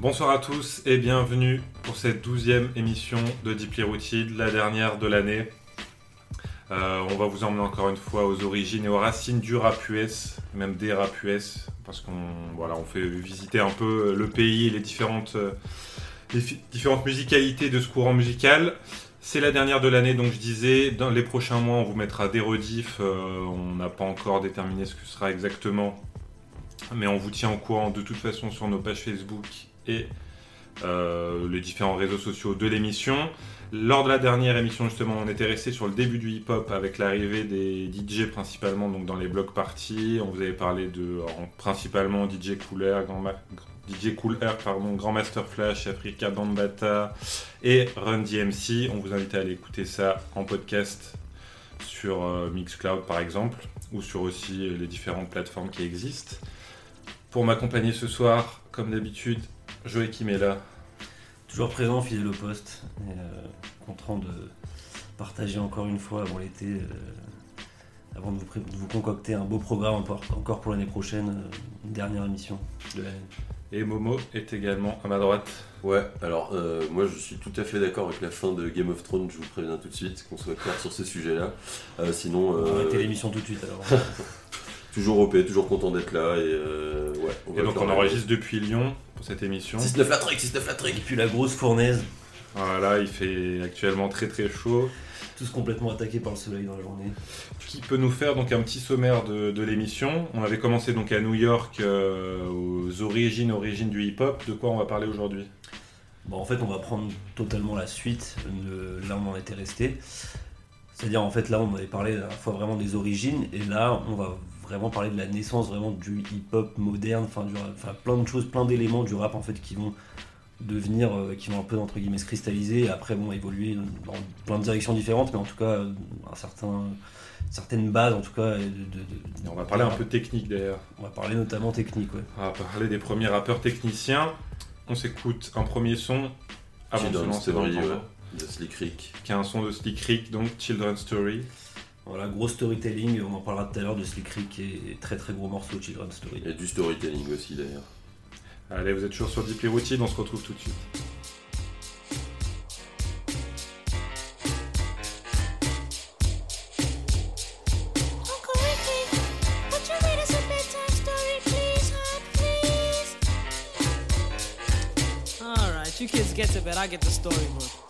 Bonsoir à tous et bienvenue pour cette douzième émission de Deeply Rooted, la dernière de l'année. Euh, on va vous emmener encore une fois aux origines et aux racines du rap US, même des rap US, parce qu'on voilà, on fait visiter un peu le pays et les différentes, euh, différentes musicalités de ce courant musical. C'est la dernière de l'année, donc je disais, dans les prochains mois, on vous mettra des rediffs. euh, on n'a pas encore déterminé ce que sera exactement, mais on vous tient au courant de toute façon sur nos pages Facebook et euh, les différents réseaux sociaux de l'émission. Lors de la dernière émission, justement, on était resté sur le début du hip-hop avec l'arrivée des DJ principalement donc dans les blocs parties. On vous avait parlé de en- principalement DJ Cooler, Grand DJ pardon, Grand Master Flash, Africa Bambata et Run DMC. On vous invite à aller écouter ça en podcast sur euh, Mixcloud par exemple ou sur aussi les différentes plateformes qui existent. Pour m'accompagner ce soir, comme d'habitude, Joachim est là. Toujours présent, fidèle au poste, et euh, content de partager encore une fois avant l'été, euh, avant de vous, pré- de vous concocter un beau programme encore, encore pour l'année prochaine, euh, une dernière émission de l'année. Et Momo est également à ma droite. Ouais, alors euh, moi je suis tout à fait d'accord avec la fin de Game of Thrones, je vous préviens tout de suite, qu'on soit clair sur ce sujet-là. Euh, sinon, On va euh, arrêter l'émission tout de suite alors. toujours OP, toujours content d'être là et euh, ouais. On Et va donc on enregistre depuis Lyon pour cette émission. 6-9 la trick, 6-9 la Et trick puis la grosse fournaise, Voilà, il fait actuellement très très chaud. tous complètement attaqués par le soleil dans la journée. Qui peut nous faire donc un petit sommaire de, de l'émission On avait commencé donc à New York euh, aux origines origines du hip-hop. De quoi on va parler aujourd'hui? Bon, en fait, on va prendre totalement la suite, le- là où on en était resté. C'est-à-dire, en fait, là, on avait parlé à la fois vraiment des origines, et là, on va vraiment parler de la naissance vraiment du hip-hop moderne, enfin, du rap- enfin, plein de choses, plein d'éléments du rap, en fait, qui vont devenir, euh, qui vont un peu, entre guillemets, se cristalliser, et après, bon, évoluer dans plein de directions différentes, mais en tout cas, euh, un certain, certaines bases, en tout cas. de- de- de- On va parler un peu technique d'ailleurs. On va parler notamment technique, ouais. On va parler des premiers rappeurs techniciens. On s'écoute un premier son avant de se Children's lancer dans le de Slick Rick. qui est un son de Slick Rick, donc Children's Story. Voilà, gros storytelling, on en parlera tout à l'heure de Slick Rick, et très très gros morceau, Children's Story. Et du storytelling aussi d'ailleurs. Allez, vous êtes toujours sur Deeply Rooted, on se retrouve tout de suite. Uncle Ricky, would you read us a bedtime story, please, hon, please? Alright, you kids get to bed, I get the storybook.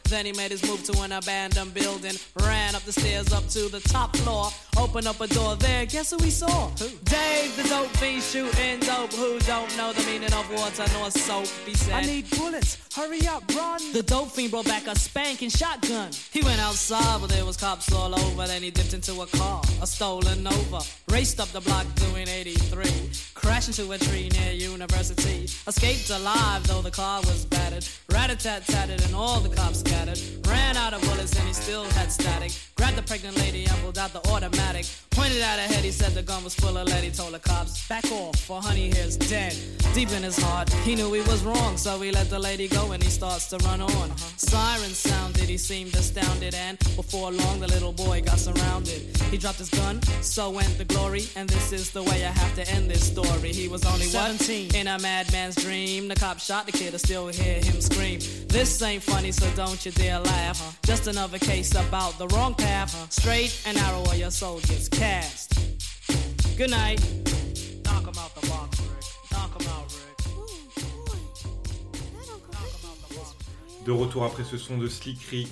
Then he made his move to an abandoned building. Ran up the stairs up to the top floor. Opened up a door there. Guess who he saw? Who? Dave, the dope fiend shooting dope. Who don't know the meaning of water nor soap? He said. I need bullets. Hurry up, run. The dope fiend brought back a spanking shotgun. He went outside, but there was cops all over. Then he dipped into a car, a stolen Nova. Raced up the block doing 83. Crashed into a tree near University. Escaped alive, though the car was battered. Rat-a-tat-tatted and all the cops Ran out of bullets and he still had static. Grabbed the pregnant lady and pulled out the automatic. Pointed out ahead, he said the gun was full of lead. He told the cops, back off, for honey here's dead. Deep in his heart, he knew he was wrong, so he let the lady go and he starts to run on. Sirens sounded, he seemed astounded, and before long the little boy got surrounded. He dropped his gun, so went the glory, and this is the way I have to end this story. He was only 17 in a madman's dream. The cop shot the kid, I still hear him scream. This ain't funny, so don't you dare laugh. Just another case about the wrong path. Straight and narrow or your soul gets cast. Good night. Knock him out the box, Rick. Knock him out, Rick. Ooh, boy. That Uncle Ricky is De retour après ce son de Slick Rick,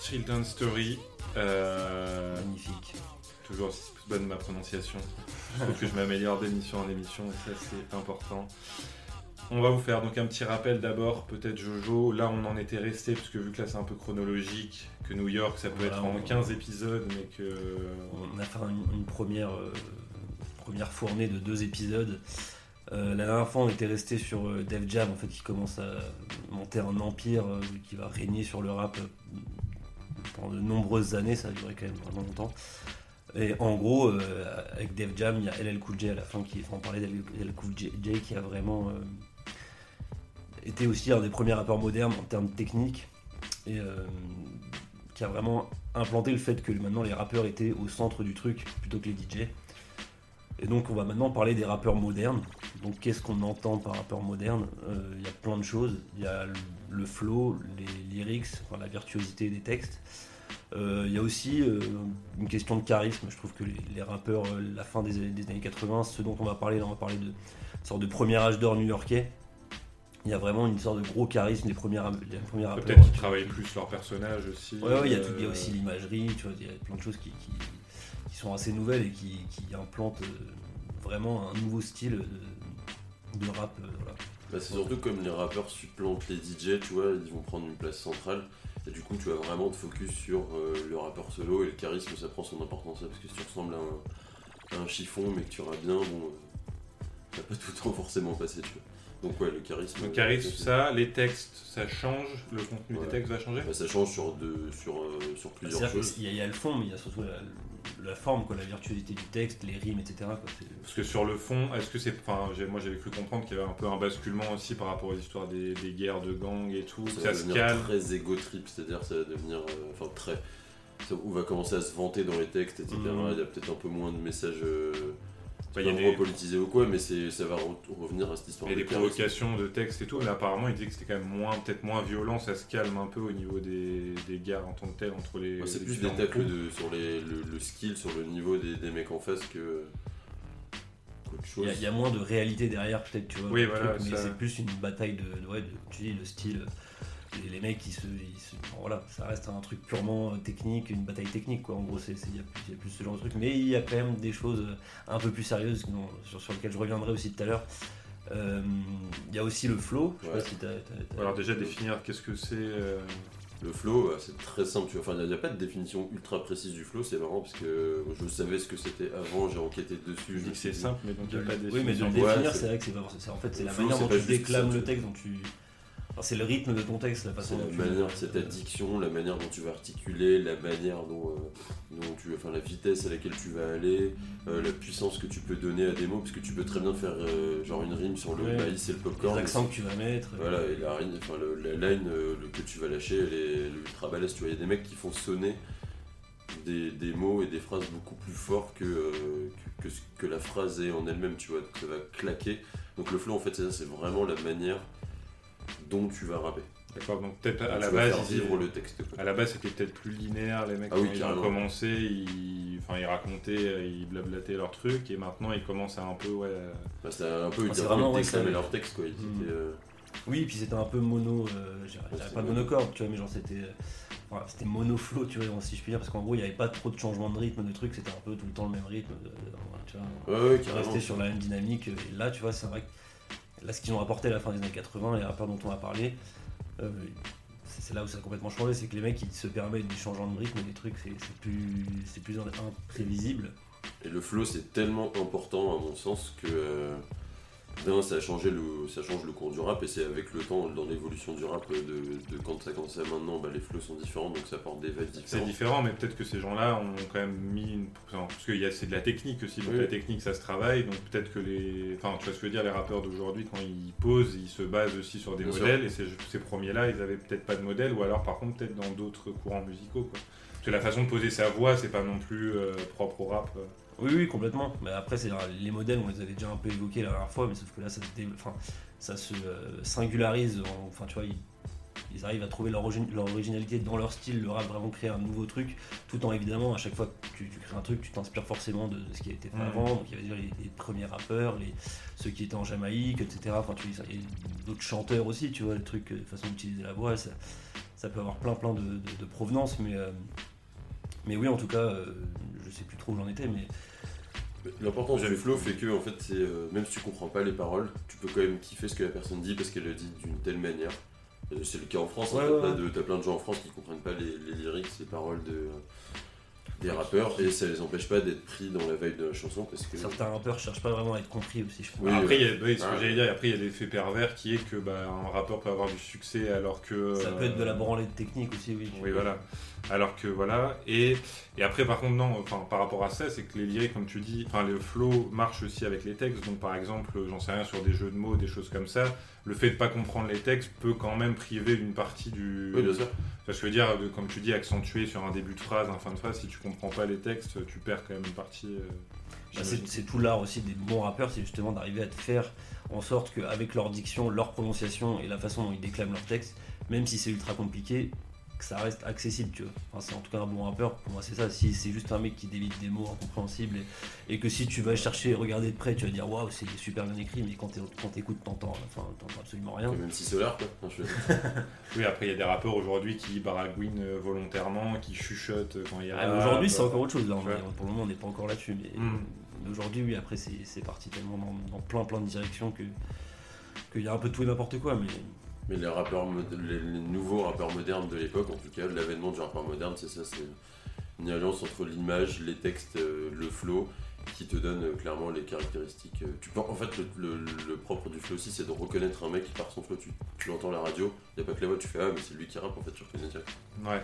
Children's Story. Euh, Magnifique. toujours bonne ma prononciation. Trouve que je m'améliore d'émission en émission et ça c'est important. On va vous faire donc un petit rappel d'abord, peut-être Jojo. Là on en était resté, parce que vu que là c'est un peu chronologique, que New York ça peut Voilà, être en on- 15 épisodes, mais que. On a fait une, une première, euh, première fournée de deux épisodes. Euh, la dernière fois, on était resté sur euh, Def Jam, en fait, qui commence à monter un empire euh, qui va régner sur le rap pendant de nombreuses années. Ça a duré quand même vraiment longtemps. Et en gros, euh, avec Def Jam, il y a LL Cool J à la fin qui, enfin, on parlait d'LL Cool J J qui a vraiment euh, été aussi un des premiers rappeurs modernes en termes techniques et euh, qui a vraiment implanté le fait que maintenant les rappeurs étaient au centre du truc plutôt que les DJ. Et donc on va maintenant parler des rappeurs modernes. Donc qu'est-ce qu'on entend par rappeur moderne? Euh, Il y a plein de choses. Il y a le- flow, les lyrics, enfin, la virtuosité des textes. Euh, Il y a aussi une question de charisme. Je trouve que les, rappeurs, la fin des, années- des années 80, ce dont on va parler, là on va parler de sorte de premier âge d'or new-yorkais. Il y a vraiment une sorte de gros charisme des premiers, rap- des. Peut-être qu'ils travaillent plus leur personnage aussi. Ouais, ouais, il y a, euh, tout- il y a aussi l'imagerie, tu vois, il y a plein de choses qui, qui- qui sont assez nouvelles et qui, qui implantent euh, vraiment un nouveau style de rap. euh, voilà. Bah, c'est surtout comme les rappeurs supplantent les DJ, tu vois, ils vont prendre une place centrale. Et du coup, tu vas vraiment te focus sur euh, le rappeur solo et le charisme, ça prend son importance là, parce que si tu ressembles à un, à un chiffon mais que tu rappes bien, bon, ça va pas tout le temps forcément passer, tu vois. Donc, ouais, le charisme. Le euh, charisme, ça, les textes, ça change, le contenu Ouais. des textes va changer Bah, ça change sur, deux, sur, euh, sur plusieurs choses. y, il y a le fond, mais il y a surtout la, la forme, quoi, la virtuosité du texte, les rimes, etc. quoi. C'est- Parce que sur le fond, est-ce que c'est. Enfin, moi j'avais cru comprendre qu'il y avait un peu un basculement aussi par rapport aux histoires des, des guerres de gangs et tout. Ça, Ça, va se devenir calme. très égo trip, c'est-à-dire ça va devenir. euh, Enfin, très. Ça, on va commencer à se vanter dans les textes, etc. Mhm. Il y a peut-être un peu moins de messages. Euh, Bah, pas il y a des- ou quoi, mais c'est, ça va re- revenir à cette histoire Il y a de des provocations de textes et tout, mais apparemment il disait que c'était quand même moins, peut-être moins violent, ça se calme un peu au niveau des, des guerres en tant que telles entre les. Ouais, c'est les plus des tacles de, sur les, le, le skill, sur le niveau des, des mecs en face que. qu'autre chose. Il y, a- il y a moins de réalité derrière, peut-être, tu vois. Oui, voilà, truc, mais ça- c'est plus une bataille de, de- ouais, de- tu dis, le style. Les, les mecs, qui se, ils se- bon, voilà, ça reste un truc purement euh, technique, une bataille technique, quoi. En gros, il y, a plus- il y a plus ce genre de truc. Mais il y a quand même des choses euh, un peu plus sérieuses dont- sur, sur lesquelles je reviendrai aussi tout à l'heure. Euh, Il y a aussi le flow. Je sais Ouais. pas si t'as- t'as- t'as- Alors déjà définir qu'est-ce que c'est. euh, Le flow, c'est très simple. tu vois. Enfin, il n'y a, pas de définition ultra précise du flow, c'est marrant parce que je savais ce que c'était avant, j'ai enquêté dessus. Je dis que c'est simple, mais donc il n'y a pas de Oui, mais de définition. le Ouais, définir, c'est- c'est vrai que c'est pas c'est- En fait, c'est Le la flow, manière c'est dont tu déclames le texte, dont tu. C'est le rythme de ton texte, la façon la manière, c'est ta diction, la manière dont tu vas articuler, la manière dont, euh, dont tu, enfin la vitesse à laquelle tu vas aller, euh, la puissance que tu peux donner à des mots, parce que tu peux très bien faire euh, genre une rime sur le Ouais. maïs et le popcorn. accents que tu vas mettre. Voilà, et la, rime- enfin, le- la line le- que tu vas lâcher, elle est, elle est ultra balèze. Tu vois, il y a des mecs qui font sonner des, des mots et des phrases beaucoup plus forts que, euh, que, que ce que la phrase est en elle-même, tu vois. Ça va claquer. Donc le flow, en fait, c'est vraiment la manière dont tu vas rapper. D'accord, donc peut-être à la base. vivre le texte. quoi. À la base, c'était peut-être plus linéaire, les mecs, Ah quand oui, ils ont commencé, ils... Enfin, ils racontaient, ils blablataient leur truc, et maintenant ils commencent à un peu, ouais... Bah, c'était un peu Ah, vraiment, ouais, ça- leur texte, quoi. Ils Mm. étaient, euh, Oui, puis c'était un peu mono, euh, c'est pas mono. monocorde, tu vois, mais genre c'était euh, voilà, c'était monoflow, tu vois, si je puis dire, parce qu'en gros il n'y avait pas trop de changement de rythme, de trucs, c'était un peu tout le temps le même rythme, euh, tu vois, Ouais, ouais, qui restait sur la même dynamique. Et là, tu vois, c'est vrai que là, ce qu'ils ont apporté à la fin des années 80, les rappeurs dont on a parlé, euh, c'est là où ça a complètement changé, c'est que les mecs ils se permettent du changement de rythme, des trucs, c'est plus, c'est plus imprévisible. Et le flow, c'est tellement important, à mon sens, que. Non, ça a changé le, ça change le cours du rap et c'est avec le temps, dans l'évolution du rap, de, de quand ça commence à maintenant, bah, les flows sont différents donc ça apporte des vibes C'est différentes. différent, mais peut-être que ces gens-là ont quand même mis une. Parce que y a- c'est de la technique aussi, donc Oui. la technique ça se travaille, donc peut-être que les. Enfin, tu vois ce que je veux dire, les rappeurs d'aujourd'hui, quand ils posent, ils se basent aussi sur des Bien sûr. modèles, et ces, ces premiers-là, ils avaient peut-être pas de modèle, ou alors par contre, peut-être dans d'autres courants musicaux, quoi. Parce que la façon de poser sa voix, c'est pas non plus euh, propre au rap. euh. Oui, oui, complètement. Mais après, c'est les modèles, on les avait déjà un peu évoqués la dernière fois, mais sauf que là, ça se, dé- enfin, ça se euh, singularise. en- Enfin, tu vois, ils, ils arrivent à trouver leur, originalité dans leur style, le rap, vraiment créer un nouveau truc, tout en évidemment, à chaque fois que tu, tu crées un truc, tu t'inspires forcément de, de ce qui a été fait avant. Donc, il y avait les, les premiers rappeurs, les, ceux qui étaient en Jamaïque, etc. Enfin, tu vois, d'autres chanteurs aussi, tu vois, le truc, euh, façon d'utiliser la voix, ça, ça peut avoir plein, plein de, de, de provenances, mais. euh, mais oui, en tout cas, euh, je sais plus trop où j'en étais, Mais L'importance du flow fait que en fait c'est euh, même si tu comprends pas les paroles, tu peux quand même kiffer ce que la personne dit parce qu'elle le dit d'une telle manière. Euh, C'est le cas en France, hein, Ouais, t'as de- t'as plein de gens en France qui comprennent pas les, les lyrics, les paroles de, des rappeurs et ça les empêche pas d'être pris dans la vibe de la chanson parce que certains rappeurs cherchent pas vraiment à être compris aussi, je trouve. Oui, après, euh, il y a, oui, ce que j'allais dire, et après, il y a l'effet pervers qui est que bah, un rappeur peut avoir du succès alors que. Ça peut être de la euh, branlée de technique aussi, oui. Oui, voilà. Alors que voilà. Et, et après, par contre, non, enfin, par rapport à ça, c'est que les lyriques, comme tu dis, enfin, le flow marche aussi avec les textes. Donc, par exemple, j'en sais rien sur des jeux de mots, des choses comme ça. Le fait de pas comprendre les textes peut quand même priver une partie du. Oui, bien sûr. Parce que je veux dire, comme tu dis, accentuer sur un début de phrase, un fin de phrase, si tu comprends pas les textes, tu perds quand même une partie. euh, Bah, c'est tout l'art aussi des bons rappeurs, c'est justement d'arriver à te faire en sorte qu'avec leur diction, leur prononciation et la façon dont ils déclament leur texte, même si c'est ultra compliqué, que ça reste accessible, tu vois. Enfin, c'est en tout cas un bon rappeur, pour moi c'est ça. Si c'est juste un mec qui délite des mots incompréhensibles et, et que si tu vas chercher et regarder de près, tu vas dire waouh, c'est super bien écrit, mais quand t'es- quand t'écoutes, t'entends enfin, t'entends absolument rien. Et même si solaire quoi. Enfin, je- Oui, après, il y a des rappeurs aujourd'hui qui baragouinent euh, volontairement, qui chuchotent euh, quand il y a. Ah, Aujourd'hui, c'est encore autre chose. Là, on pour le moment, on n'est pas encore là-dessus. Mais, Mm. mais aujourd'hui, oui, après, c'est c'est parti tellement dans, dans plein plein de directions que qu'il y a un peu de tout et n'importe quoi. Mais Mais les rappeurs, les, nouveaux rappeurs modernes de l'époque, en tout cas, l'avènement du rappeur moderne, c'est ça, c'est une alliance entre l'image, les textes, euh, le flow, qui te donne euh, clairement les caractéristiques. euh, Tu peux, en fait, le, propre du flow aussi, c'est de reconnaître un mec qui part son flow. Tu, tu l'entends à la radio, il n'y a pas que la voix, tu fais ah mais c'est lui qui rappe, en fait, tu reconnais direct. Ouais.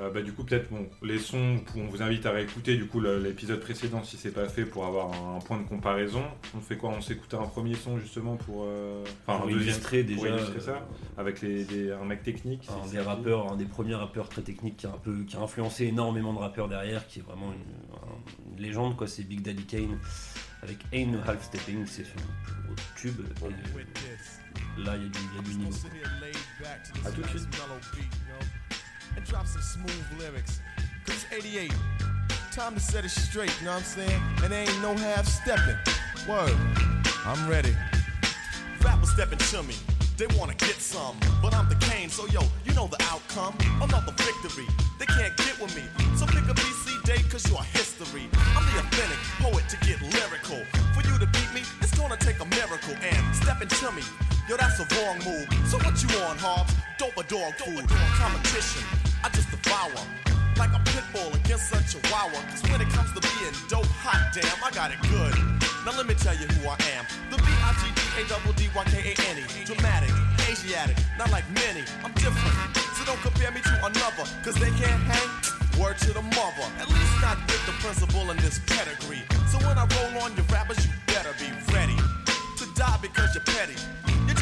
Euh, bah, du coup, peut-être, bon, les sons, on vous invite à réécouter du coup l'épisode précédent si c'est pas fait pour avoir un, point de comparaison. On fait quoi? On s'écoute un premier son justement pour. euh, Enfin, pour un deuxième illustrer pour déjà illustrer ça, euh, avec les, des- un mec technique. un des rappeurs, un des premiers rappeurs très techniques qui a un peu qui a influencé énormément de rappeurs derrière, qui est vraiment une, une légende quoi. C'est Big Daddy Kane avec Ain't No Half Stepping, c'est son plus gros tube. Et, euh, là, il y a du, il y a du niveau. À tout de suite. Drop some smooth lyrics. Cause it's 88. Time to set it straight, you know what I'm saying? And there ain't no half stepping. Word. I'm ready. Rappers stepping to me. They wanna get some, but I'm the cane, so yo, you know the outcome. Another victory. They can't get with me. So pick a BC day, cause you're history. I'm the authentic poet to get lyrical. For you to beat me, it's gonna take a miracle. And stepping to me, yo, that's a wrong move. So what you on, Hobbs? Dope a dog food. Competition, I just devour. Like a pit bull against a chihuahua. Cause when it comes to being dope, hot damn, I got it good. Now let me tell you who I am. The B-I-G-D-A-D-D-Y-K-A-N-E. Dramatic, Asiatic, not like many. I'm different. So don't compare me to another. Cause they can't hang. Word to the mother. At least not with the principal in this pedigree. So when I roll on your rappers, you better be ready to die because you're petty.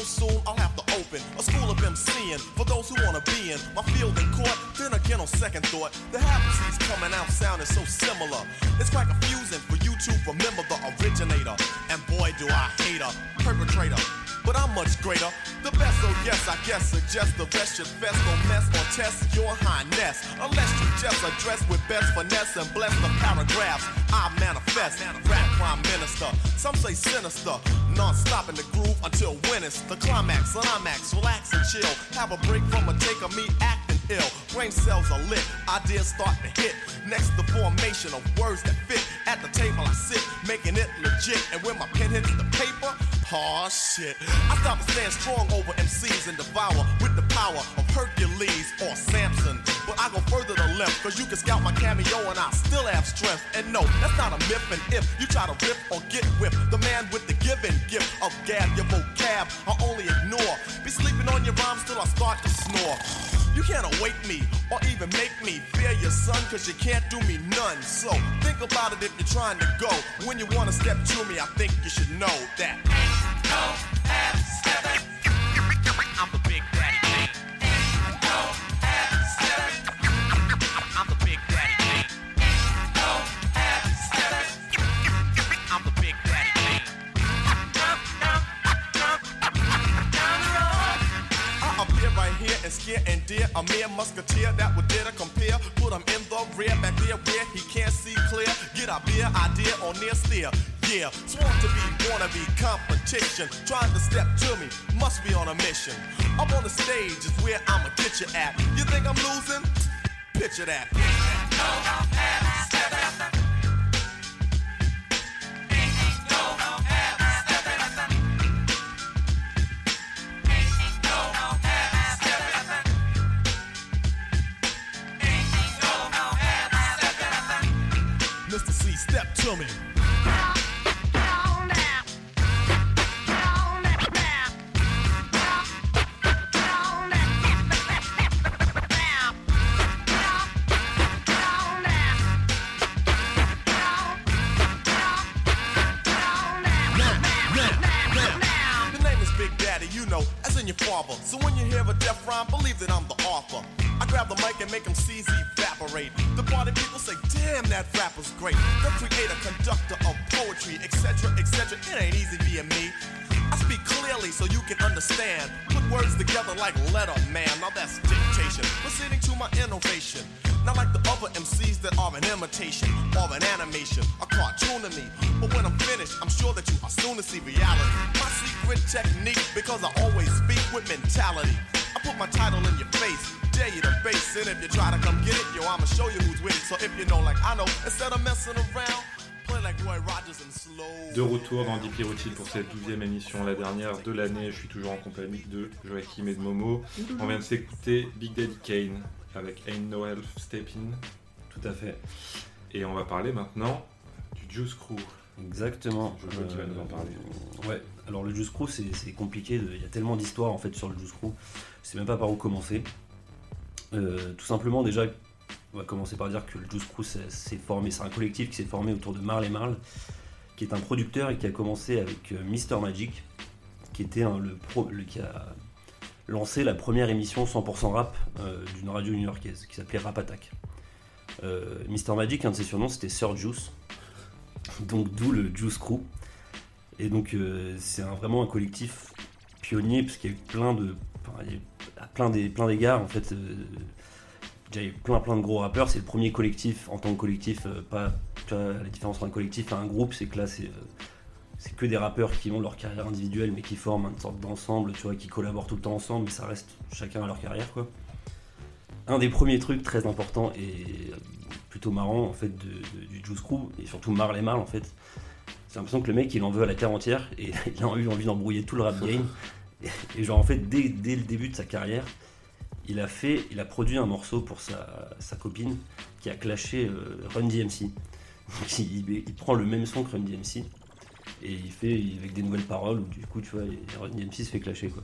So soon. I'll have to open a school of MCing for those who wanna be in my field in court. Then again, on second thought, the habits coming out sounding so similar. It's quite confusing for you to remember the originator. And boy, do I hate a perpetrator. but I'm much greater. The best, oh yes, I guess, suggest the best should fest, don't mess or test your highness. Unless you just address with best finesse and bless the paragraphs I manifest. Rap prime minister, some say sinister. Non-stop in the groove until when it's the climax. Climax, relax and chill. Have a break from a take of me acting ill. Brain cells are lit, ideas start to hit. Next, the formation of words that fit. At the table I sit, making it legit. And when my pen hits the paper, oh shit. I stop and stand strong over MCs and devour with the power of Hercules or Samson. But I go further to left, cause you can scout my cameo and I still have strength. And no, that's not a myth. And if you try to rip or get whipped, the man with the given gift of gab, your vocab, I only ignore. Be sleeping on your rhymes till I start to snore. You can't awake me or even make me fear your son, cause you can't do me none. So think about it if you're trying to go. When you wanna step to me, I think you should know that. I'm and scare and dear a mere musketeer that would dare to compare. Put him in the rear, back there where he can't see clear. Get a beer idea on near steer. Yeah, sworn to be, wanna be competition. Trying to step to me, must be on a mission. Up on the stage is where I'ma get you at. You think I'm losing? Picture that. Mr. step dernière de l'année. Je suis toujours en compagnie de Joachim et de Momo. On vient de s'écouter Big Daddy Kane avec Ain't No Elf Steppin. Tout à fait. Et on va parler maintenant du Juice Crew. Exactement. Je vois qui va nous en parler. Euh, ouais, alors le Juice Crew, c'est c'est compliqué. de- Il y a tellement d'histoires en fait sur le Juice Crew. Je sais même pas par où commencer. Euh, tout simplement, déjà, on va commencer par dire que le Juice Crew c'est- s'est formé. C'est un collectif qui s'est formé autour de Marley Marl, qui est un producteur et qui a commencé avec euh, Mr Magic, le- qui a lancé la première émission 100% rap euh, d'une radio new-yorkaise qui s'appelait Rap Attack. Euh, Mr Magic, un de ses surnoms, c'était Sir Juice. Donc d'où le Juice Crew. Et donc euh, c'est vraiment un collectif pionnier parce qu'il y a eu plein de, enfin, il y a plein des plein d'égards en fait. euh, il y a eu plein plein de gros rappeurs. C'est le premier collectif en tant que collectif, pas la différence entre un collectif et un groupe, c'est que là c'est c'est que des rappeurs qui ont leur carrière individuelle mais qui forment une sorte d'ensemble, tu vois, qui collaborent tout le temps ensemble, mais ça reste chacun à leur carrière quoi. Un des premiers trucs très importants et plutôt marrant en fait de- du Juice Crew et surtout Marley Marl en fait j'ai l'impression que le mec il en veut à la terre entière et il a eu envie d'embrouiller tout le rap game. Et, genre en fait dès, dès le début de sa carrière il a fait il a produit un morceau pour sa, sa copine qui a clashé euh, Run DMC il prend le même son que Run DMC et il fait avec des nouvelles paroles où du coup tu vois DMC se fait clasher quoi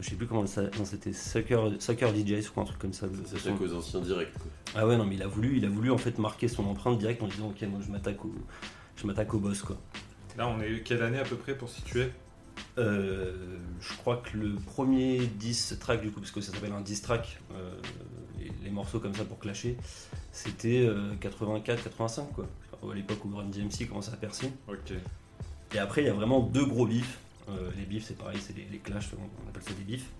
je sais plus comment ça non, c'était Sucker, Sucker DJ ou un truc comme ça le Ça qu'aux anciens directs. quoi. Ah ouais non mais il a voulu il a voulu en fait marquer son empreinte direct en disant ok moi je m'attaque au je m'attaque au boss quoi. Là, on est quelle année à peu près pour situer? Euh, je crois que le premier 10 track du coup parce que ça s'appelle un 10 track euh, les, les morceaux comme ça pour clasher c'était 84 85 quoi à l'époque où Run DMC commençait à percer Ok. Et après il y a vraiment deux gros bifs Euh, les bifs, c'est pareil, c'est les, clashs, on, appelle ça des bifs,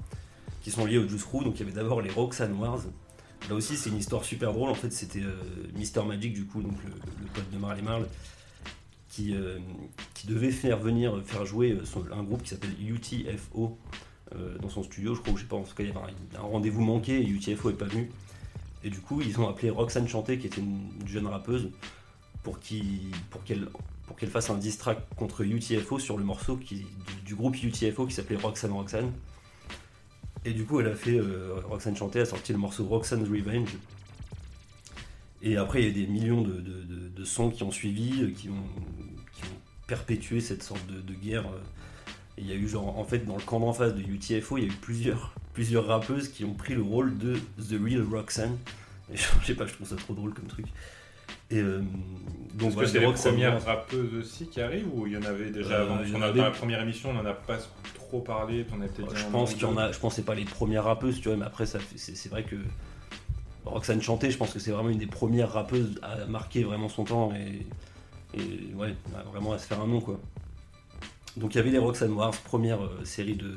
qui sont liés au Juice Crew. Donc il y avait d'abord les Roxanne Wars. Là aussi, c'est une histoire super drôle. En fait, c'était euh, Mister Magic, du coup, donc le, le pote de Marley Marl, qui, euh, devait faire venir, faire jouer un groupe qui s'appelle UTFO dans son studio. Je crois, je sais pas, en tout cas, il y avait un, rendez-vous manqué et UTFO est pas venu. Et du coup, ils ont appelé Roxane Chanté, qui était une jeune rappeuse, pour qu'elle pour qu'elle fasse un diss track contre UTFO sur le morceau du, groupe UTFO qui s'appelait Roxane Roxane. Et du coup, elle a fait euh, Roxane Chanté, a sorti le morceau Roxane's Revenge. Et après, il y a des millions de, de- sons qui ont suivi, euh, qui ont, perpétué cette sorte de, de guerre. euh. Et il y a eu genre, en fait, dans le camp d'en face de UTFO, il y a eu plusieurs, plusieurs rappeuses qui ont pris le rôle de The Real Roxanne. Et je sais pas, je trouve ça trop drôle comme truc. Et euh, donc Est-ce voilà, que c'est les Roxanne premières rappeuses aussi qui arrivent ou il y en avait déjà Euh, avant? Parce qu'on a- avait- Dans la première émission, on n'en a pas trop parlé. Peut-être dit Je pense qu'il y en a, je pense c'est pas les premières rappeuses, tu vois, mais après ça c'est c'est vrai que Roxane Chanté, je pense que c'est vraiment une des premières rappeuses à marquer vraiment son temps et, et ouais, vraiment à se faire un nom quoi. Donc il y avait les Roxane Wars, première euh, série de, de,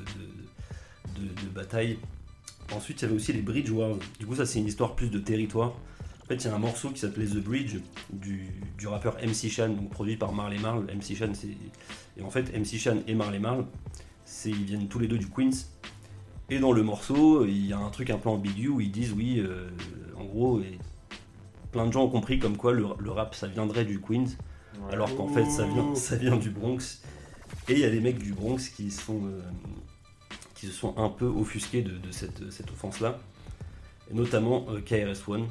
de- de batailles. Ensuite il y avait aussi les Bridge Wars. Du coup ça c'est une histoire plus de territoire. En fait il y a un morceau qui s'appelait The Bridge du, du rappeur MC Shan, donc produit par Marley Marl. MC Shan c'est et en fait MC Shan et Marley Marl ils viennent tous les deux du Queens. Et dans le morceau, il y a un truc un peu ambigu où ils disent oui, euh, en gros, et plein de gens ont compris comme quoi le, le rap ça viendrait du Queens, Ouais. alors qu'en fait ça vient, Ouh. ça vient du Bronx. Et il y a des mecs du Bronx qui sont euh, qui se sont un peu offusqués de, de cette, cette offense-là, et notamment euh, KRS-One,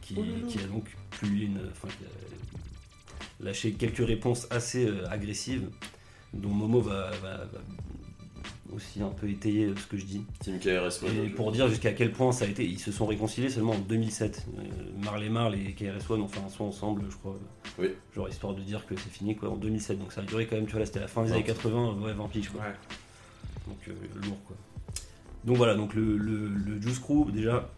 qui, qui a donc publié une, enfin, qui a lâché quelques réponses assez euh, agressives, dont Momo va, va- va aussi un peu étayer euh, ce que je dis. Team KRS One. Et pour dire jusqu'à quel point ça a été, ils se sont réconciliés seulement en 2007. Euh, Marley Marl et KRS-One ont fait un son ensemble, je crois. Oui. Genre histoire de dire que c'est fini quoi en 2007. Donc ça a duré quand même, tu vois, là c'était la fin des années 80, ouais, 20 piges quoi. Ouais. Donc euh, lourd quoi. Donc voilà, donc le, le, le Juice Crew, déjà,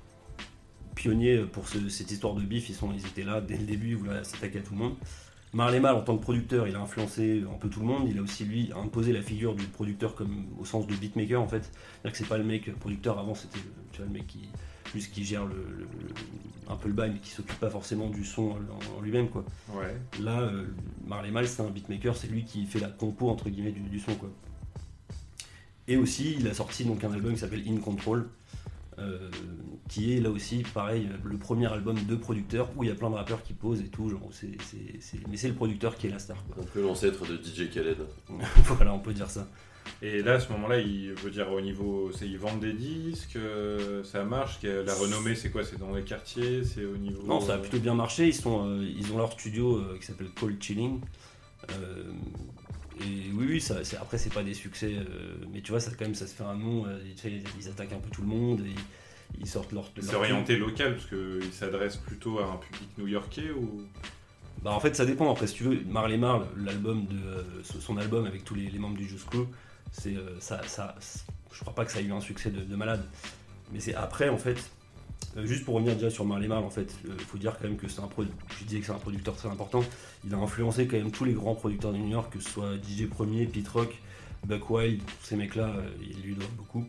pionnier pour ce- cette histoire de bif, ils, sont, ils étaient là dès le début, ils voulaient s'attaquer à tout le monde. Marley Marl, en tant que producteur, il a influencé un peu tout le monde. Il a aussi, lui, imposé la figure du producteur comme au sens de beatmaker, en fait. C'est-à-dire que c'est pas le mec producteur, avant, c'était le mec qui, qui gère le, le- le- un peu le bail, mais qui s'occupe pas forcément du son en, en lui-même, quoi. Ouais. Là, euh, Marley Marl, c'est un beatmaker, c'est lui qui fait la compo entre guillemets du, du son quoi. Et aussi, il a sorti donc un album qui s'appelle In Control, qui est là aussi pareil le premier album de producteur où il y a plein de rappeurs qui posent et tout, genre c'est, c'est- c'est- mais c'est le producteur qui est la star. Quoi. Un peu l'ancêtre de DJ Khaled. voilà, on peut dire ça. Et là, à ce moment-là, il veut dire au niveau, c'est ils vendent des disques, euh, ça marche. La renommée, c'est quoi? C'est dans les quartiers, c'est au niveau. Non, ça a euh, plutôt bien marché. Ils, sont, euh, ils ont leur studio euh, qui s'appelle Cold Chilling. Et oui, oui, ça, c'est- après, c'est pas des succès. euh, mais tu vois, ça, quand même, ça se fait un nom. euh, ils, attaquent un peu tout le monde. Et ils, ils sortent leur. C'est leur- orienté local parce qu'il s'adresse plutôt à un public new-yorkais ou? Bah, en fait, ça dépend. Après, si tu veux, Marley Marl, l'album de euh, son album avec tous les, les membres du Juice Crew, c'est euh, ça, ça, je crois pas que ça a eu un succès de, de malade. Mais c'est après, en fait, euh, juste pour revenir déjà sur Marley Marl, en fait, il faut dire quand même que c'est un pro- je disais que c'est un producteur très important. Il a influencé quand même tous les grands producteurs de New York, que ce soit DJ Premier, Pete Rock, Buck Wild, tous ces mecs-là, euh, ils lui doivent beaucoup.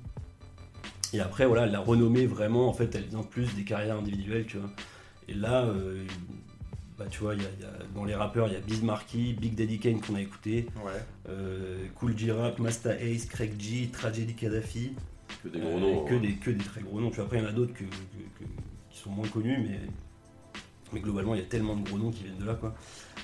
Et après, voilà, la renommée vraiment, en fait, elle vient plus des carrières individuelles, tu vois. Et là, euh, bah, tu vois, il y a- il y a- dans les rappeurs, il y a Biz Markie, Big Daddy Kane qu'on a écouté, Ouais. euh, Cool G-Rap, Masta Ace, Craig G, Tragedy Kadhafi. Que des Euh, gros noms. que, hein. des, que des très gros noms. Tu vois, après, il y en a d'autres que- sont moins connus, mais, mais globalement, il y a tellement de gros noms qui viennent de là. Quoi.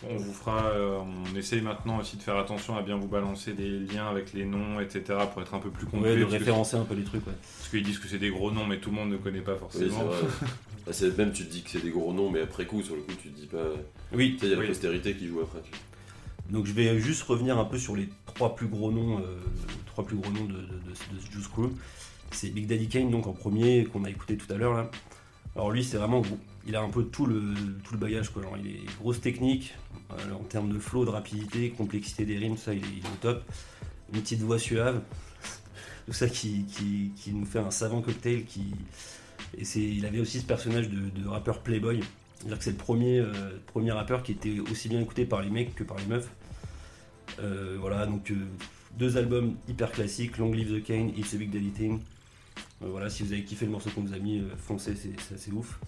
On vous fera, euh, on essaye maintenant aussi de faire attention à bien vous balancer des liens avec les noms, etc. pour être un peu plus complet. Ouais, de parce que- référencer un peu les trucs. Ouais. Parce qu'ils disent que c'est des gros noms, mais tout le monde ne connaît pas forcément. Bah, c'est- même tu te dis que c'est des gros noms, mais après coup, sur le coup, tu te dis pas. Oui, Tu sais, il y a Oui. la postérité qui joue après. donc je vais juste revenir un peu sur les trois plus gros noms, euh, trois plus gros noms de, de, de- de ce Juice Crew. C'est Big Daddy Kane, donc en premier, qu'on a écouté tout à l'heure. là. Alors lui, c'est vraiment, il a un peu tout le, bagage. Quoi. Il est grosse technique, euh, en termes de flow, de rapidité, complexité des rimes, ça, il est, au top. Une petite voix suave, tout ça qui, nous fait un savant cocktail. Et c'est, il avait aussi ce personnage de, rappeur playboy. C'est-à-dire que c'est le premier, euh, premier rappeur qui était aussi bien écouté par les mecs que par les meufs. Euh, voilà, donc Deux albums hyper classiques, Long Live the Kane, It's a Big Daddy Thing. Euh, voilà, si vous avez kiffé le morceau qu'on vous a mis, euh, foncez, c'est assez ouf.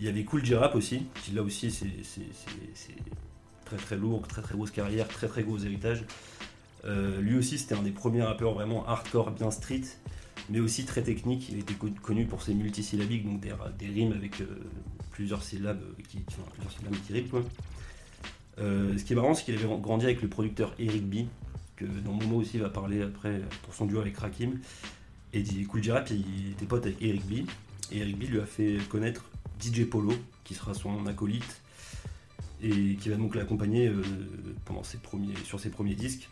Il y avait Cool J-Rap aussi, qui là aussi c'est très très lourd, très très grosse carrière, très très gros héritage. Euh, lui aussi c'était un des premiers rappeurs vraiment hardcore, bien street, mais aussi très technique. Il était co- connu pour ses multisyllabiques, donc des, rimes avec plusieurs syllabes qui, enfin, plusieurs syllabes qui riment, quoi. Euh, ce qui est marrant, c'est qu'il avait grandi avec le producteur Eric B, que Momo aussi va parler après pour son duo avec Rakim. Et dit Cool J-Rap, il était pote avec Eric B. Et Eric B lui a fait connaître DJ Polo, qui sera son acolyte, et qui va donc l'accompagner euh, sur ses premiers disques.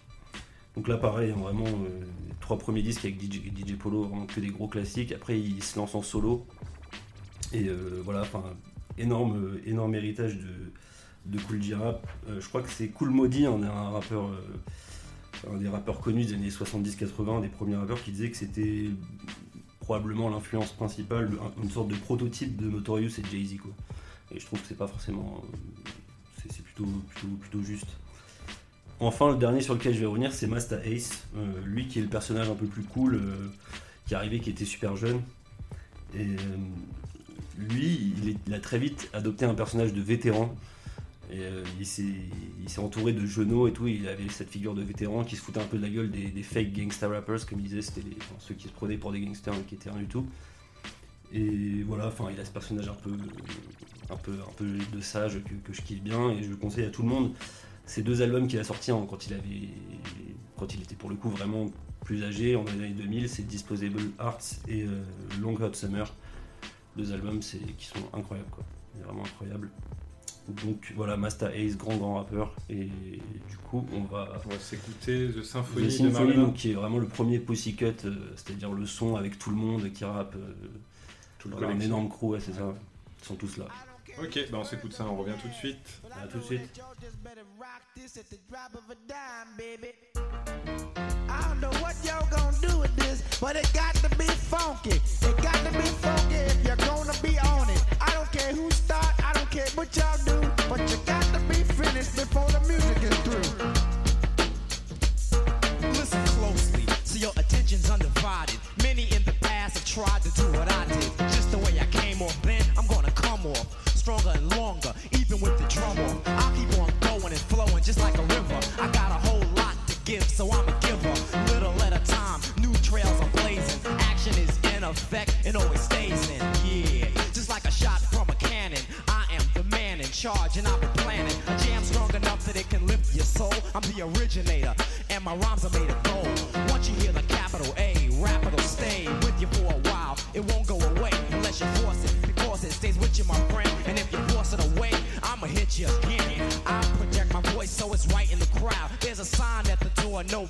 Donc là, pareil, hein, vraiment, euh, trois premiers disques avec DJ, Polo, vraiment que des gros classiques. Après, il se lance en solo. Et euh, voilà, enfin, énorme, héritage de, Cool J-Rap. Je crois que c'est Cool Maudit, on est un rappeur, un des rappeurs connus des années 70-80, des premiers rappeurs qui disait que c'était probablement l'influence principale, un- une sorte de prototype de Notorious et Jay-Z. quoi. Et je trouve que c'est pas forcément. euh, c'est- plutôt, plutôt, plutôt juste. Enfin, le dernier sur lequel je vais revenir, c'est Masta Ace. Euh, lui qui est le personnage un peu plus cool, euh, qui est arrivé, qui était super jeune. Et lui, il a très vite adopté un personnage de vétéran. Et euh, il s'est entouré de genoux et tout. Il avait cette figure de vétéran qui se foutait un peu de la gueule des, fake gangsta rappers, comme il disait, c'était ceux qui se prenaient pour des gangsters mais qui étaient rien du tout. Et voilà, enfin, il a ce personnage un peu, de sage que, je kiffe bien et je le conseille à tout le monde. Ces deux albums qu'il a sortis en- quand il était pour le coup vraiment plus âgé, en les années 2000, c'est Disposable Arts et euh, Long Hot Summer. Deux albums qui sont incroyables, quoi. Vraiment incroyable. Donc voilà, Masta Ace, grand grand rappeur. Et du coup, on va On va s'écouter The Symphony, The de Symphony, donc, qui est vraiment le premier Pussycut, euh, c'est-à-dire le son avec tout le monde qui rappe. euh, Tout le voilà, un énorme crew, ouais, c'est ça. Ils sont tous là. Ok, bah on s'écoute ça, on revient tout de suite. À tout de suite. I don't know what y'all gonna do with this, but it got to be funky. It got to be funky if you're gonna be on it. I don't care who start, I don't care what y'all do, but you got to be finished before the music is through. Listen closely, so your attention's undivided. Many in the past have tried to do what I did. Just the way I came off then, I'm gonna come off. Stronger and longer, even with the drum. I'll keep on going and flowing just like a river. I got a whole lot to give, so I'm effect and always stays in. Yeah, just like a shot from a cannon. I am the man in charge, and I've been planning a jam strong enough that it can lift your soul. I'm the originator, and my rhymes are made of gold. Once you hear the capital A, rap it'll stay with you for a while. It won't go away unless you force it, because it stays with you, my friend. And if you force it away, I'ma hit you again. I project my voice so it's right in the crowd. There's a sign at the door, no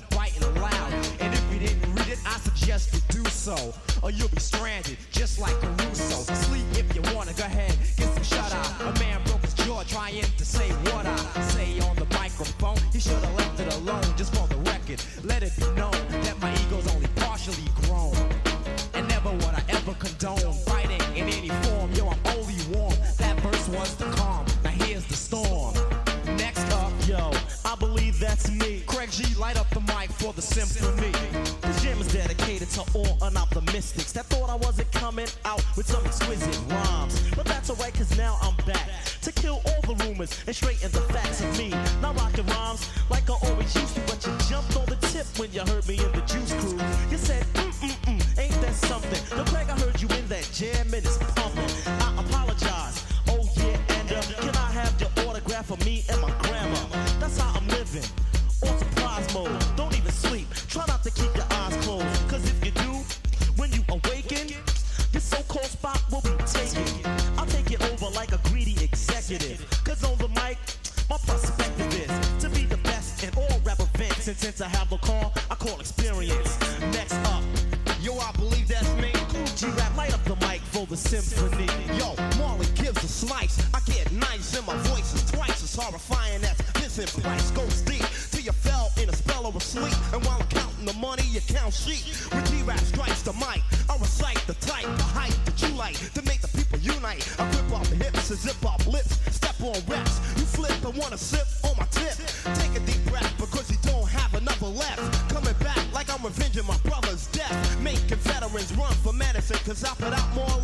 the symphony. Yo, Marley gives a slice. I get nice and my voice is twice as horrifying as Vincent Price goes deep till you fell in a spell of a sleep. And while I'm counting the money, you count sheep. When G-Rap strikes the mic, I recite the type, the height that you like to make the people unite. I grip off the hips and zip off lips, step on reps. You flip and wanna sip on my tip. Take a deep breath because you don't have another left. Coming back like I'm revenging my brother's death. Making veterans run for medicine. Cause I put out more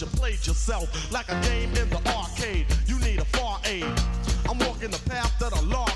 you played yourself. Like a game in the arcade, you need a far aid. I'm walking the path that a law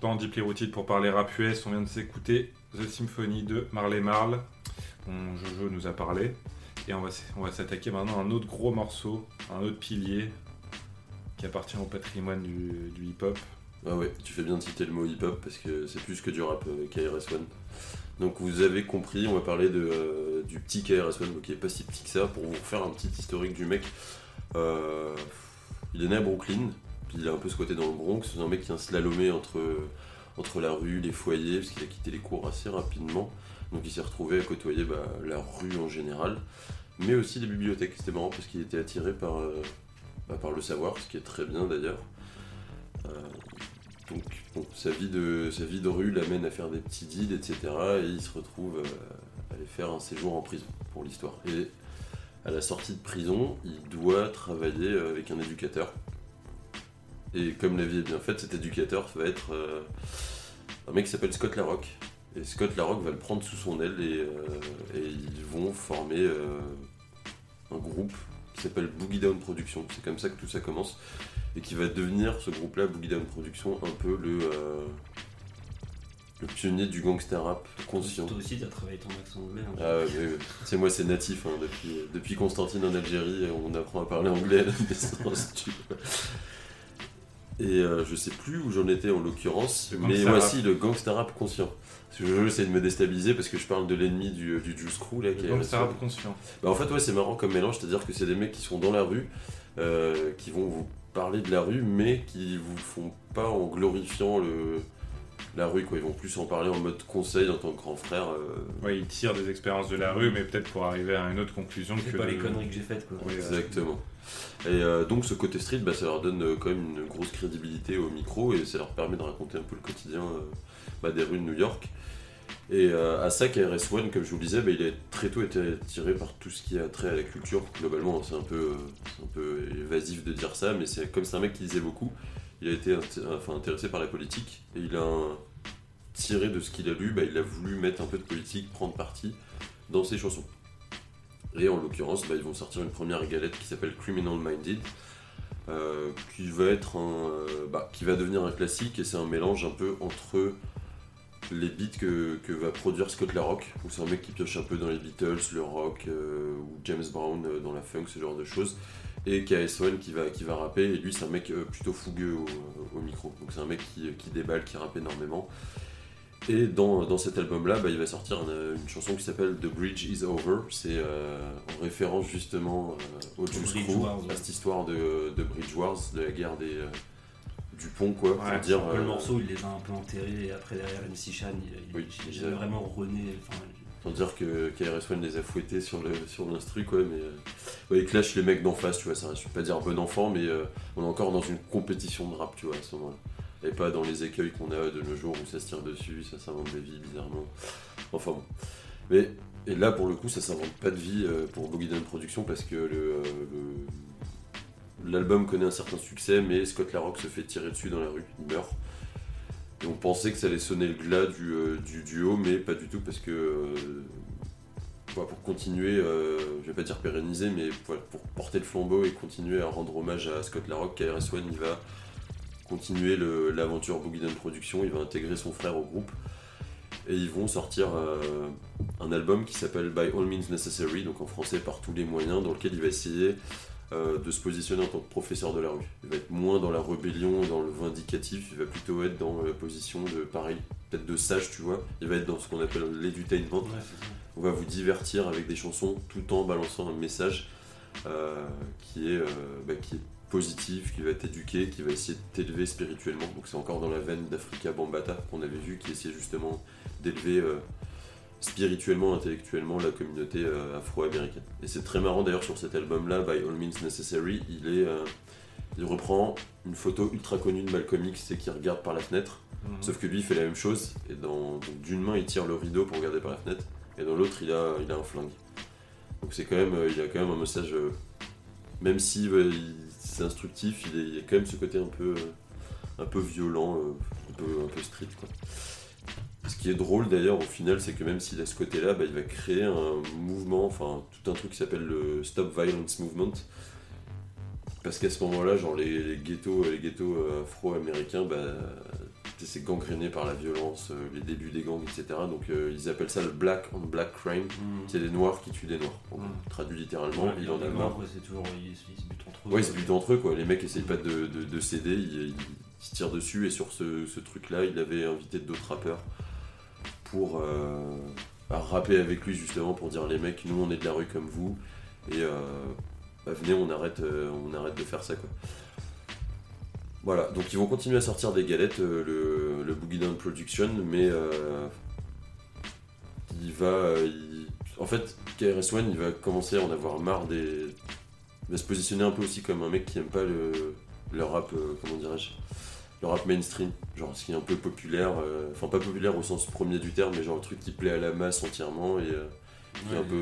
dans Deeply Rooted pour parler rap US, on vient de s'écouter The Symphony de Marley Marl, dont Jojo nous a parlé. Et on va, s'attaquer maintenant à un autre gros morceau, un autre pilier qui appartient au patrimoine du, hip-hop. Ah ouais, tu fais bien de citer le mot hip-hop parce que c'est plus que du rap euh, KRS-One. Donc vous avez compris, on va parler euh, du petit KRS-One, qui est pas si petit que ça, pour vous faire un petit historique du mec. Euh, il est né à Brooklyn, il a un peu squatté dans le Bronx, c'est un mec qui a slalomé entre, entre la rue, les foyers, parce qu'il a quitté les cours assez rapidement. Donc il s'est retrouvé à côtoyer bah, la rue en général, mais aussi les bibliothèques. C'était marrant parce qu'il était attiré par, euh, bah, par le savoir, ce qui est très bien d'ailleurs. Euh, donc sa, vie de, rue l'amène à faire des petits deals, etc. Et il se retrouve euh, à aller faire un séjour en prison, pour l'histoire. Et à la sortie de prison, il doit travailler avec un éducateur. Et comme la vie est bien faite, cet éducateur va être euh, un mec qui s'appelle Scott Larocque. Et Scott Larocque va le prendre sous son aile et, euh, et ils vont former euh, un groupe qui s'appelle Boogie Down Productions. C'est comme ça que tout ça commence et qui va devenir ce groupe-là, Boogie Down Productions, un peu le, le pionnier du gangster rap conscient. Toi aussi, t'as travaillé ton accent anglais. hein. Ah ouais. C'est moi, c'est natif. hein, depuis, depuis Constantine en Algérie, on apprend à parler anglais à la naissance. Et euh, je sais plus où j'en étais en l'occurrence, mais gangster voici le gangster rap conscient. Parce que je essaie de me déstabiliser parce que je parle de l'ennemi du, du Juice Crew là. qui Le est gangster rap conscient. bah en fait ouais c'est marrant comme mélange, c'est-à-dire que c'est des mecs qui sont dans la rue, euh, qui vont vous parler de la rue, mais qui vous font pas en glorifiant le, la rue, quoi. Ils vont plus en parler en mode conseil en tant que grand frère. euh, Ouais, il tire des expériences de la rue, mais peut-être pour arriver à une autre conclusion C'est que pas les conneries que j'ai faites quoi. Oui, Exactement. Et euh, donc ce côté street, bah, ça leur donne euh, quand même une grosse crédibilité au micro et ça leur permet de raconter un peu le quotidien euh, bah, des rues de New York. Et à ça, KRS-One, comme je vous le disais, bah, il a très tôt été attiré par tout ce qui a trait à la culture. Globalement, c'est un peu, un évasif de dire ça, mais c'est comme c'est un mec qui lisait beaucoup, il a été intéressé par la politique et il a tiré de ce qu'il a lu, bah, il a voulu mettre un peu de politique, prendre parti dans ses chansons. Et en l'occurrence, bah, ils vont sortir une première galette qui s'appelle Criminal Minded, euh, euh, bah, qui va devenir un classique et c'est un mélange un peu entre les beats que, va produire Scott LaRock, où c'est un mec qui pioche un peu dans les Beatles, le rock, euh, ou James Brown dans la funk, ce genre de choses, et KS1 qui va, qui va rapper, et lui c'est un mec plutôt fougueux au, au micro, donc c'est un mec qui, qui déballe, qui rappe énormément. Et dans, dans cet album-là, bah, il va sortir une, une chanson qui s'appelle The Bridge is Over. C'est euh, en référence justement euh, au Juice Crew, Wars, ouais. à cette histoire de, de Bridge Wars, de la guerre des, euh, du pont, quoi. Ouais, pour dire, Le euh, morceau il les a un peu enterrés et après derrière MC Chan il, il, Oui, il a vraiment rené. Sans dire que KRS-One les a fouettés sur le sur l'instru quoi, mais euh, ouais, ils clashent les mecs d'en face, tu vois, ça je vais pas dire bon enfant, mais euh, on est encore dans une compétition de rap, tu vois, à ce moment-là. Et pas dans les écueils qu'on a de nos jours où ça se tire dessus, ça s'invente des vies bizarrement. Enfin bon. Mais et là pour le coup ça s'invente pas de vie euh, pour Boogie Down Productions parce que le, euh, le- l'album connaît un certain succès, mais Scott LaRock se fait tirer dessus dans la rue, il meurt. Et on pensait que ça allait sonner le glas du, euh, du duo, mais pas du tout parce que pour continuer, je vais pas dire pérenniser, mais pour porter le flambeau et continuer à rendre hommage à Scott LaRock, KRS-One il va continuer l'aventure Boogie Down Productions, il va intégrer son frère au groupe et ils vont sortir euh, un album qui s'appelle By All Means Necessary, donc en français par tous les moyens, dans lequel il va essayer euh, de se positionner en tant que professeur de la rue. Il va être moins dans la rébellion, dans le vindicatif, il va plutôt être dans la position de pareil, peut-être de sage, tu vois. Il va être dans ce qu'on appelle l'edutainment. ouais. On va vous divertir avec des chansons tout en balançant un message euh, qui, est, bah, qui est positif, qui va t'éduquer, qui va essayer de t'élever spirituellement. Donc c'est encore dans la veine d'Africa Bambata qu'on avait vu, qui essayait justement d'élever euh, spirituellement, intellectuellement la communauté euh, afro-américaine. Et c'est très marrant d'ailleurs sur cet album-là, By All Means Necessary, il est... euh, il reprend une photo ultra connue de Malcolm X, c'est qui regarde par la fenêtre. Mhm. Sauf que lui, il fait la même chose. Et dans- d'une main, il tire le rideau pour regarder par la fenêtre. Et dans l'autre, il a, il a un flingue. Donc c'est quand même, il a quand même un message. même si il- c'est instructif, il, y a quand même ce côté un peu, un peu violent, euh, un, peu, street. Ce qui est drôle d'ailleurs au final, c'est que même s'il a ce côté-là, bah, il va créer un mouvement, enfin tout un truc qui s'appelle le Stop Violence Movement. Parce qu'à ce moment-là, genre les, les ghettos, les ghettos euh, afro-américains, bah, c'est gangréné par la violence, euh, les débuts des gangs, etc. Donc euh, ils appellent ça le black on black crime. Mm. C'est des noirs qui tuent des noirs. Mm. Traduit littéralement, Ouais, il en a marre. après, c'est toujours ils, se- ils se butent entre eux. Ouais, ils se butent entre eux, quoi. Les mecs essayent pas de, de- de céder, ils, ils se tirent dessus. Et sur ce, ce truc-là, il avait invité d'autres rappeurs pour euh, rapper avec lui, justement, pour dire les mecs, nous on est de la rue comme vous. Et bah, venez, on arrête, on arrête de faire ça, quoi. Voilà, donc ils vont continuer à sortir des galettes, euh, le, le Boogie Down Production, mais euh, il va. il- En fait, KRS-One, il va commencer à en avoir marre des. Il va se positionner un peu aussi comme un mec qui aime pas le, le rap, euh, comment dirais-je, le rap mainstream, genre ce qui est un peu populaire, euh, enfin pas populaire au sens premier du terme, mais genre le truc qui plaît à la masse entièrement et euh, qui est un peu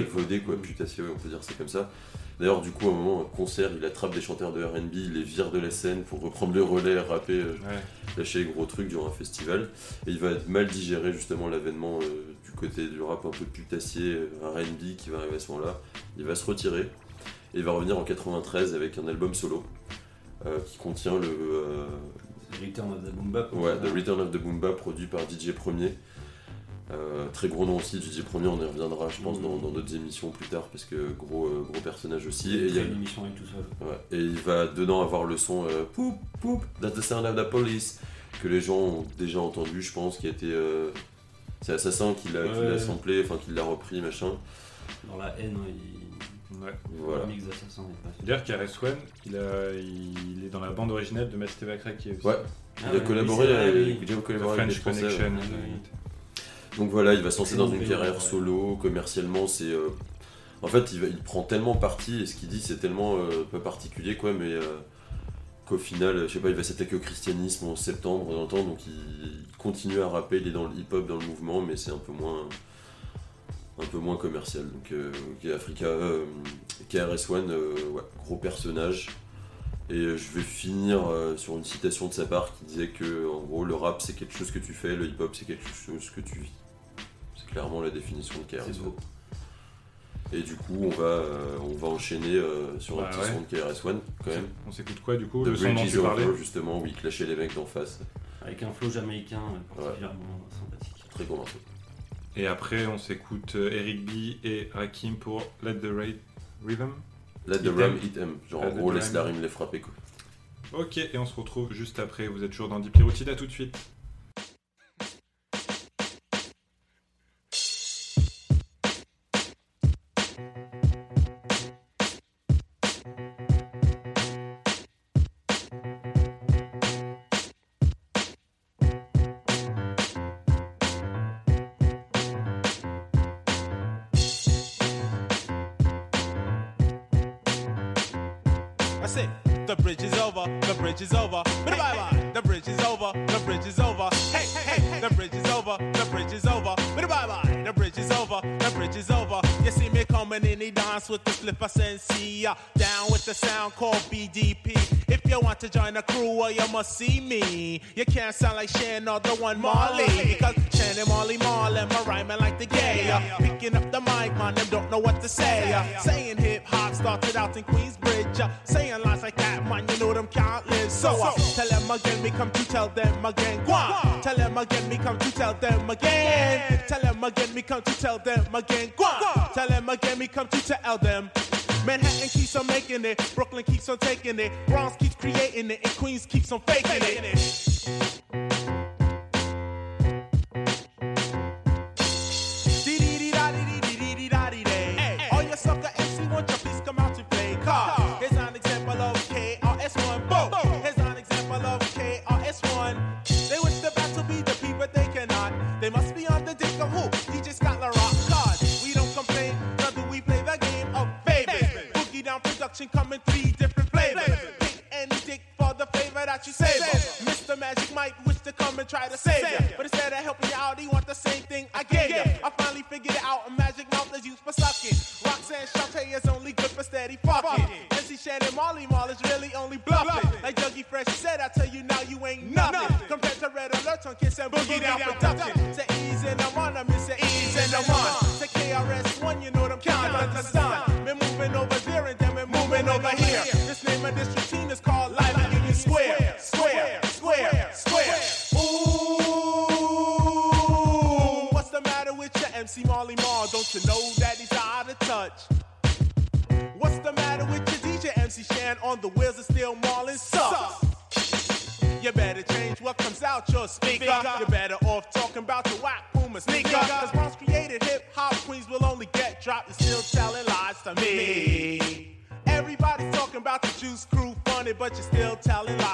galvaudé, quoi, putassier, ouais, on peut dire c'est comme ça. D'ailleurs, du coup, à un moment, un concert, il attrape des chanteurs de RB, il les vire de la scène pour reprendre le relais, rapper, euh, Ouais. lâcher les gros trucs durant un festival. Et il va être mal digérer justement l'avènement euh, du côté du rap un peu putassier, euh, RB qui va arriver à ce moment-là. Il va se retirer et il va revenir en 93 avec un album solo euh, qui contient le Return of the Boom Bap. ouais, The Return of the Boomba produit par DJ Premier. Euh, très gros nom aussi, DJ Premier, on y reviendra je pense Mhm. dans d'autres émissions plus tard parce que gros, euh, gros personnage aussi. Il Et il y a- une émission avec tout seul. Ouais, Et il va dedans avoir le son euh, Poup, poup, that's the sound of the police que les gens ont déjà entendu, je pense, qui a été. euh, c'est Assassin qui l'a Ouais. samplé, enfin qui l'a repris, machin. Dans la haine, il... Ouais. Voilà. Mix d'Assassin D'ailleurs, KRS-One, il, a- il est dans la bande originale de qui est aussi. Ouais. Ah Il a collaboré, avec- oui. il a The collaboré avec French. Connection. Donc voilà, il va se lancer dans une carrière solo, commercialement, c'est... euh, En fait, il, va- il prend tellement parti, et ce qu'il dit, c'est tellement euh, peu particulier, quoi, mais euh, qu'au final, je sais pas, il va s'attaquer au christianisme en septembre, dans le temps, donc il, continue à rapper, il est dans le hip-hop, dans le mouvement, mais c'est un peu moins... un peu moins commercial. Donc euh, Africa, KRS-One, ouais, gros personnage. Et je vais finir sur une citation de sa part qui disait que en gros le rap c'est quelque chose que tu fais, le hip-hop c'est quelque chose que tu vis. Clairement la définition de KRS-One. beau. Et du coup on va, euh, on va enchaîner euh, sur Bah un petit ouais. son de KRS-One quand même. On s'écoute quoi du coup The Le son dont tu parlais Over justement où il clashait les mecs d'en face. Avec un flow jamaïcain euh, particulièrement sympathique. Très morceau. Et après, on s'écoute Eric B et Rakim pour Let the Raid Rhythm. Let the ram hit em. Genre Let en the gros laisse la rime les frapper quoi. Ok, et on se retrouve juste après. Vous êtes toujours dans Deep Routine, à tout de suite. The bridge is over, the bridge is over. Bye bye. The bridge is over, the bridge is over. Hey, hey, hey, the bridge is over, the bridge is over. Bye bye. The bridge is over, the bridge is over. You see me coming in, he dance with the slipper sensei. Down with the sound called BDP. You want to join the crew, well, you must see me. You can't sound like Shan or the one Marley. Because Shan and Marley my rhyming like the gay. Uh, Picking up the mic, man, them don't know what to say. Uh, Saying hip hop started out in Queensbridge. Uh, Saying lines like that, man, you know them can't live. So uh, tell them again, me come to tell them again. Go on. Tell them again, me come to tell them again. Tell them again, me come to tell them again. Go on. Tell them again, me come to tell them. Manhattan keeps on making it, Brooklyn keeps on taking it, Bronx keeps creating it, and Queens keeps on faking it. Production coming three different flavors. Pick any dick for the flavor that you savor. Mr. Magic might wish to come and try to save you. But instead of helping but you're still telling lies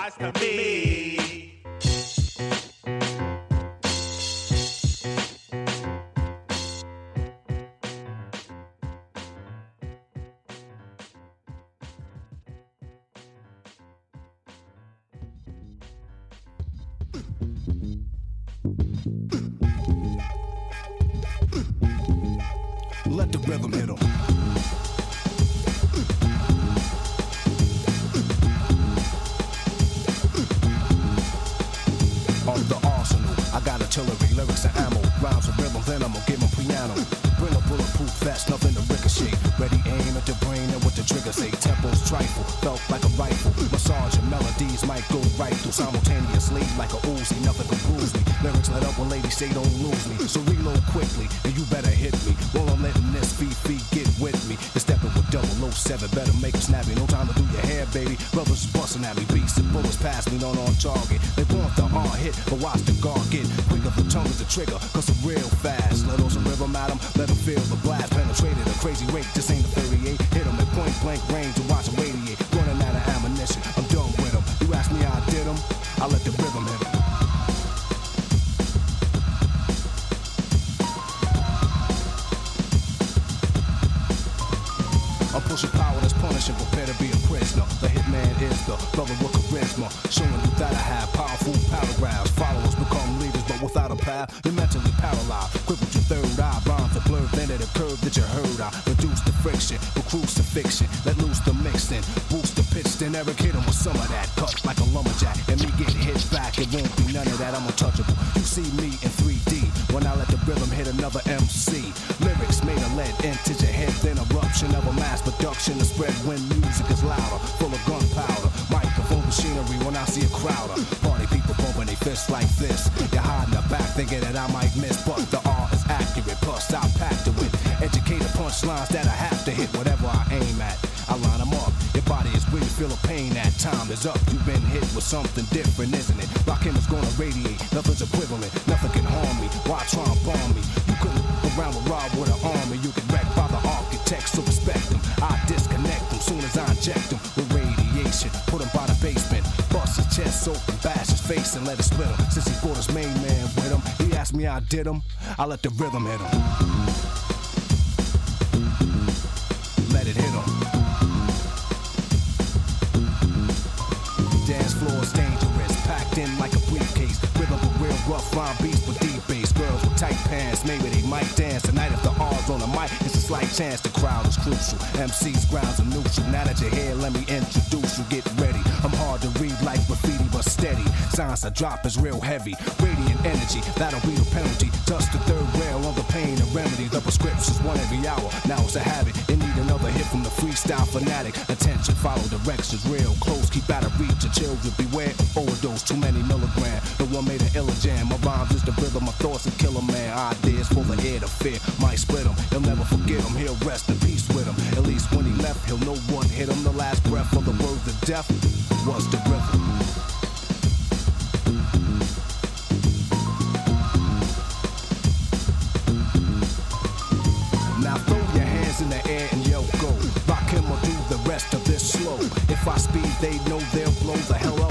brother with charisma, showing you that I have powerful paragraphs. Followers become leaders, but without a path, you're mentally paralyzed. Crippled your third eye, rhymes are blurred, a curve that you heard. I reduce the friction, with crucifixion, let loose the mixing, boost the pitch, then Eric hit him with some of that. Cut like a lumberjack, and me get hit back, it won't be none of that. I'm untouchable. You see me in 3D when I let the rhythm hit another MC. Lyrics made of lead into your head, then eruption of a mass production to spread when music is louder, full of gunpowder. Fists like this. You're hiding the back thinking that I might miss, but the art is accurate. Plus, I'm packed it with educated punchlines that I have to hit whatever I aim at. I line them up. Your body is you feel the pain at. Time is up. You've been hit with something different, isn't it? Rockin' is gonna radiate. Nothing's equivalent. Nothing can harm me. Why try and bomb me? You couldn't around with Rob with an army. You get wrecked by the architects, so respect them. I disconnect them soon as I inject them face, and let it split him. Since he brought his main man with him, he asked me how I did him. I let the rhythm hit him. Let it hit him. Dance floor is dangerous, packed in like a briefcase. Rhythm a real rough rhyme beats with deep tight pants, maybe they might dance tonight if the R's on the mic. It's a slight chance the crowd is crucial. MC's grounds are neutral. Now that you're here, let me introduce you. Get ready. I'm hard to read like graffiti, but steady. Signs I drop is real heavy. Radiant energy, that'll be the penalty. Dust the third rail on the pain and remedy. The prescription's one every hour. Now it's a habit. Need another hit from the freestyle fanatic. Attention, follow directions real close. Keep out of reach of children. Beware of overdose. Too many milligram. The one made an illa jam. My rhymes is the rhythm. My thoughts and kill a man. Ideas full of air to fear. Might split him. He'll never forget him. He'll rest in peace with him. At least when he left, he'll know one hit him. The last breath of the words of death was the rhythm. speed, they know their flows are hell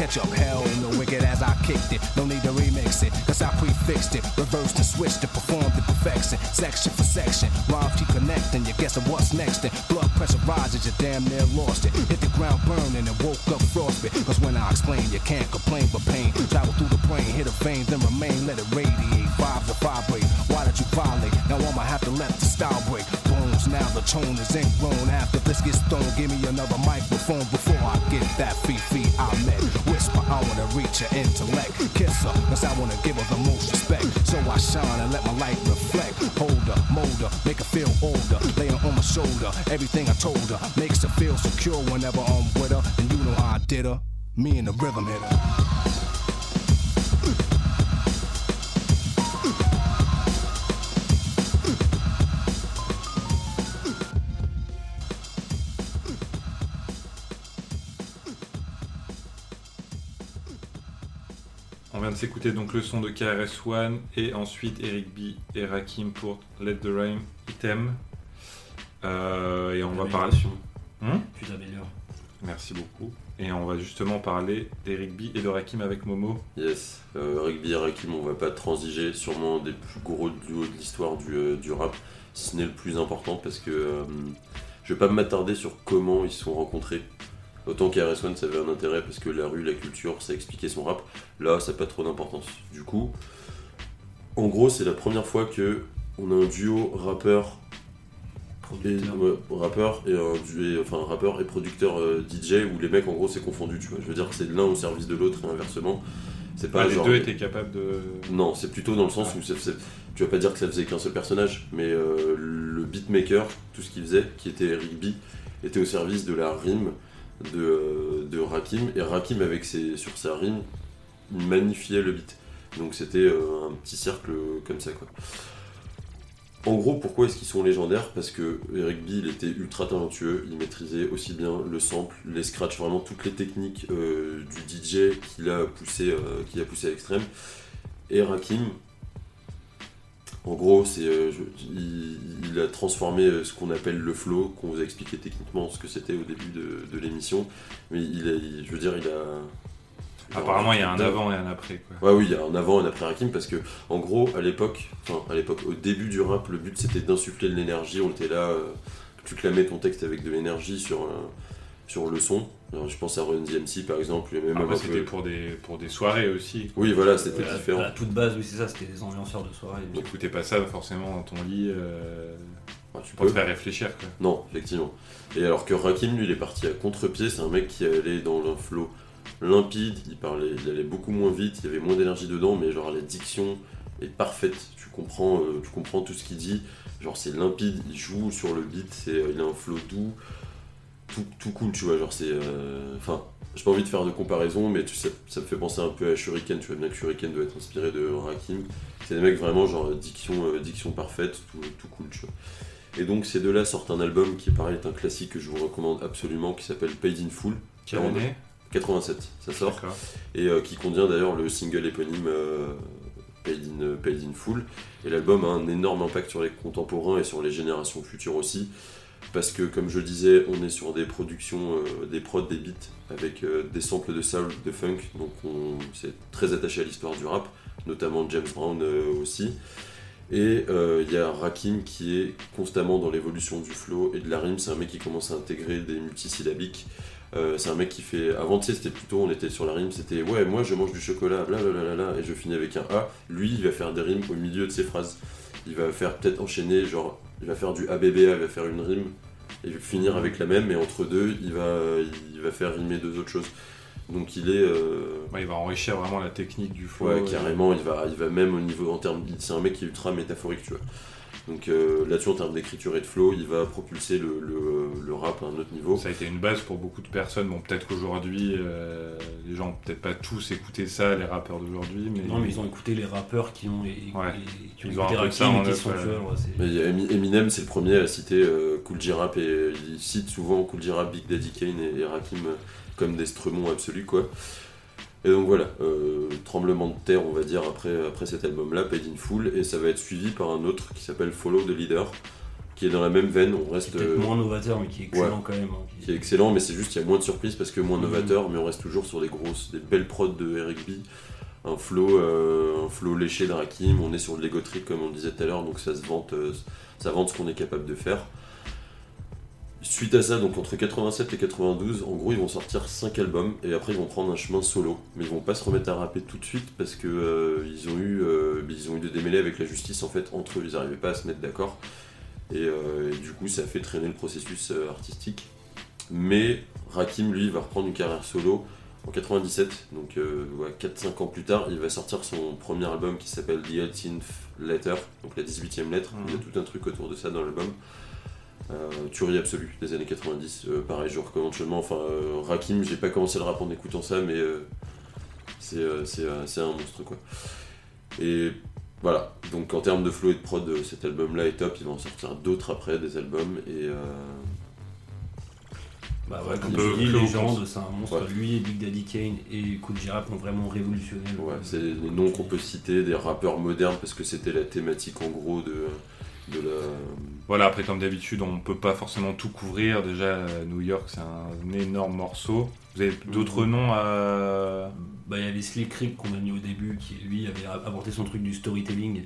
catch up, hell no wicked as I kicked it. No need to remix it, cause I prefixed it. Reversed and switched it, performed the perfection. Section for section, rhymes keep connecting. You're guessing what's next? Then blood pressure rises, you damn near lost it. Hit the ground burning and woke up frostbit. Cause when I explain, you can't complain but pain. Travel through the brain, hit a vein, then remain, let it radiate. Vibes to vibrate. Why did you violate? Now I'ma have to let the style break. Bones, now the tone is ingrown. After this gets thrown, give me another microphone before I get that feet feet I met. Whisper, I wanna reach her intellect. Kiss her, cause I wanna give her the most respect. So I shine and let my light reflect. Hold her, mold her, make her feel older. Lay her on my shoulder. Everything I told her makes her feel secure whenever I'm with her. And you know how I did her. Me and the rhythm hitter. On s'écouter donc le son de KRS-One et ensuite Eric B et Rakim pour Let the Rain Item. Euh, et on va parler. Hum t'améliores. Merci beaucoup. Et on va justement parler d'Eric B et de Rakim avec Momo. Yes, euh, Rugby et Rakim, on va pas transiger, sûrement un des plus gros duos de l'histoire du, euh, du rap, si ce n'est le plus important, parce que euh, je vais pas m'attarder sur comment ils se sont rencontrés. Autant qu'RS1, ça avait un intérêt parce que la rue, la culture, ça expliquait son rap. Là, ça n'a pas trop d'importance. Du coup, en gros, c'est la première fois que on a un duo rappeur et, Producteur. ouais, rappeur et un duo, enfin rappeur et producteur euh, DJ où les mecs en gros c'est confondu tu vois je veux dire c'est l'un au service de l'autre et inversement c'est pas Ah, les genre deux étaient capables de. non, c'est plutôt dans le sens où ça tu vas pas dire que ça faisait qu'un seul personnage, mais euh, le beatmaker, tout ce qu'il faisait, qui était B, était au service de la rime de, Rakim, et Rakim, avec ses, sur sa rime, magnifiait le beat. Donc c'était euh, un petit cercle comme ça, quoi. En gros, pourquoi est-ce qu'ils sont légendaires? Parce que Eric B, il était ultra talentueux, il maîtrisait aussi bien le sample, les scratchs, vraiment toutes les techniques euh, du DJ qu'il a poussé, euh, qu'il a poussé à l'extrême. Et Rakim, En gros, c'est, euh, il, il a transformé euh, ce qu'on appelle le flow, qu'on vous a expliqué techniquement ce que c'était au début de, de l'émission. Mais il a, il- je veux dire, il a. Apparemment, il y a un avant et un après. Quoi. Ouais, oui, il y a un avant et un après Rakim parce que, en gros, à l'époque, enfin, à l'époque, au début du rap, le but c'était d'insuffler de l'énergie. On était là, euh, tu clamais ton texte avec de l'énergie sur, euh, sur le son. Alors, je pense à Run DMC par exemple, même Après, c'était peu- pour des, pour des soirées aussi. Oui, voilà, c'était À- différent. À la toute base, oui, c'est ça, c'était des ambianceurs de soirée. Donc, t'écoutais pas ça forcément dans ton lit euh, Ouais, tu pour te peux. faire réfléchir. Quoi. Non, effectivement. Et alors que Rakim, lui, il est parti à contre-pied, c'est un mec qui allait dans un flow limpide, il parlait, il allait beaucoup moins vite, il y avait moins d'énergie dedans, mais genre la diction est parfaite, tu comprends, euh, tu comprends tout ce qu'il dit, genre c'est limpide, il joue sur le beat, c'est, euh, il a un flow doux, tout, tout cool, tu vois, genre c'est... euh, Enfin, j'ai pas envie de faire de comparaison, mais tu sais, ça me fait penser un peu à Shuriken, tu vois bien que Shuriken doit être inspiré de Rakim, c'est des mecs vraiment genre diction, euh, diction parfaite, tout, tout cool, tu vois. Et donc ces deux-là sortent un album qui pareil est un classique que je vous recommande absolument qui s'appelle Paid in Full. Quelle année? 87, ça sort. Et euh, qui contient d'ailleurs le single éponyme euh, Paid, in, Paid in Full. Et l'album a un énorme impact sur les contemporains et sur les générations futures aussi. Parce que comme je disais, on est sur des productions, euh, des prods, des beats avec euh, des samples de soul, de funk. Donc on c'est très attaché à l'histoire du rap, notamment James Brown euh, aussi. Et il y a Rakim qui est constamment dans l'évolution du flow et de la rime. C'est un mec qui commence à intégrer des multisyllabiques. C'est un mec qui fait. Avant, tu sais, c'était plutôt, on était sur la rime, c'était ouais, moi je mange du chocolat, blablabla, et je finis avec un A. Lui, il va faire des rimes au milieu de ses phrases. Il va faire peut-être enchaîner, genre, il va faire du ABBA, il va faire une rime, et il va finir avec la même, et entre deux, il va, il va faire rimer deux autres choses. Donc il est. euh, Ouais, il va enrichir vraiment la technique du flow. Ouais, et- carrément, il va, il va même au niveau en termes. C'est un mec qui est ultra métaphorique, tu vois. Donc euh, là-dessus, en termes d'écriture et de flow, il va propulser le, le- le rap à un autre niveau. Ça a été une base pour beaucoup de personnes. Bon, peut-être qu'aujourd'hui, euh, les gens ont peut-être pas tous écouté ça, les rappeurs d'aujourd'hui, mais, Non, mais ils ont écouté les rappeurs qui ont, et- Ouais. et- qui ont Ils ont écouté Rakim et qui sont ouais, Eminem, c'est le premier à citer euh, Cool J Rap et il cite souvent Cool J Rap, Big Daddy Kane et, et Rakim comme des stremons absolus, quoi. Et donc voilà, euh, tremblement de terre, on va dire, après, après cet album-là, Paid in Full, et ça va être suivi par un autre qui s'appelle Follow the Leader, qui est dans la même veine, on reste. Peut-être euh, moins novateur, mais qui est excellent quand même. hein, qui- qui est excellent, mais c'est juste qu'il y a moins de surprises parce que moins Mhm. novateur, mais on reste toujours sur des grosses, des belles prods de Eric B. Un flow, euh, un flow léché de Rakim, on est sur de l'ego trip comme on disait tout à l'heure, donc ça se vante, ça vante ce qu'on est capable de faire. Suite à ça, donc entre 87 et 92, en gros ils vont sortir 5 albums et après ils vont prendre un chemin solo, mais ils vont pas se remettre à rapper tout de suite parce que euh, ils ont eu, euh, ils ont eu des démêlés avec la justice en fait entre eux, ils n'arrivaient pas à se mettre d'accord et, euh, et du coup ça a fait traîner le processus euh, artistique. Mais Rakim, lui, va reprendre une carrière solo en 97, donc euh, ouais, 4-5 ans plus tard, il va sortir son premier album qui s'appelle The 18th Letter, donc la 18e lettre. Il y a tout un truc autour de ça dans l'album. Euh, tuerie absolue des années 90, euh, pareil, je recommande chaudement. Enfin, euh, Rakim, j'ai pas commencé le rap en écoutant ça, mais c'est un monstre quoi. Et voilà, donc en termes de flow et de prod, cet album-là est top. Il va en sortir d'autres après, des albums, et euh, Bah ouais, comme tu dis, Légende, c'est un monstre. Ouais. Lui et Big Daddy Kane et Rap ont vraiment révolutionné. le- Ouais, c'est les noms qu'on peut citer, des rappeurs modernes, parce que c'était la thématique en gros de, de la. Voilà, après, comme d'habitude, on peut pas forcément tout couvrir. Déjà, euh, New York, c'est un énorme morceau. Vous avez d'autres noms à. Bah, il y avait Slick Rick qu'on a mis au début, qui lui avait apporté son truc du storytelling.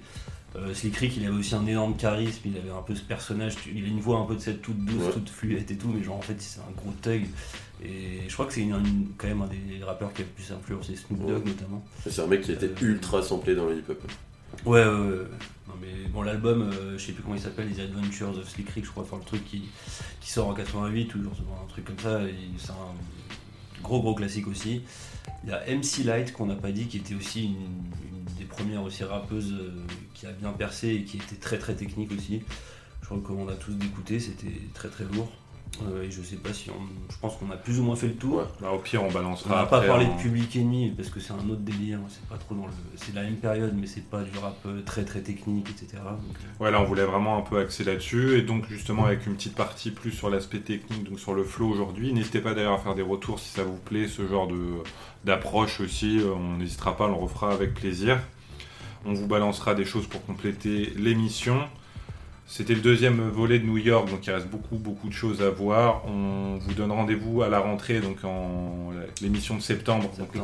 Euh, Slick Rick, il avait aussi un énorme charisme, il avait un peu ce personnage, il a une voix un peu de cette toute douce, Ouais. toute fluette et tout, mais genre en fait c'est un gros thug. Et je crois que c'est quand même un des rappeurs qui a le plus influencé Snoop Dogg Ouais. notamment. C'est un mec qui était Euh, ultra samplé dans le hip-hop. Ouais, ouais, ouais. Non, mais bon, l'album, euh, je sais plus comment il s'appelle, Les Adventures of Slick Rick, je crois, enfin le truc qui, qui sort en 88 ou un truc comme ça, c'est un gros gros classique aussi. Il y a MC Light qu'on n'a pas dit, qui était aussi une, une des premières aussi rappeuses euh, qui a bien percé et qui était très très technique aussi. Je recommande à tous d'écouter, c'était très très lourd. Euh, et je sais pas si on. Je pense qu'on a plus ou moins fait le tour. Ouais. Bah, au pire, on On balancera. n'a pas après parlé en- de Public Enemy parce que c'est un autre délire, c'est pas trop dans le. C'est la même période, mais c'est pas du rap euh, très très technique, etc. Donc, euh, Ouais, là, on voulait vraiment un peu axer là-dessus. Et donc, justement, avec une petite partie plus sur l'aspect technique, donc sur le flow aujourd'hui. N'hésitez pas d'ailleurs à faire des retours si ça vous plaît, ce genre de d'approche aussi. On n'hésitera pas, on le refera avec plaisir. On vous balancera des choses pour compléter l'émission. C'était le deuxième volet de New York, donc il reste beaucoup, beaucoup de choses à voir. On vous donne rendez-vous à la rentrée, donc en l'émission de septembre. Donc ouais.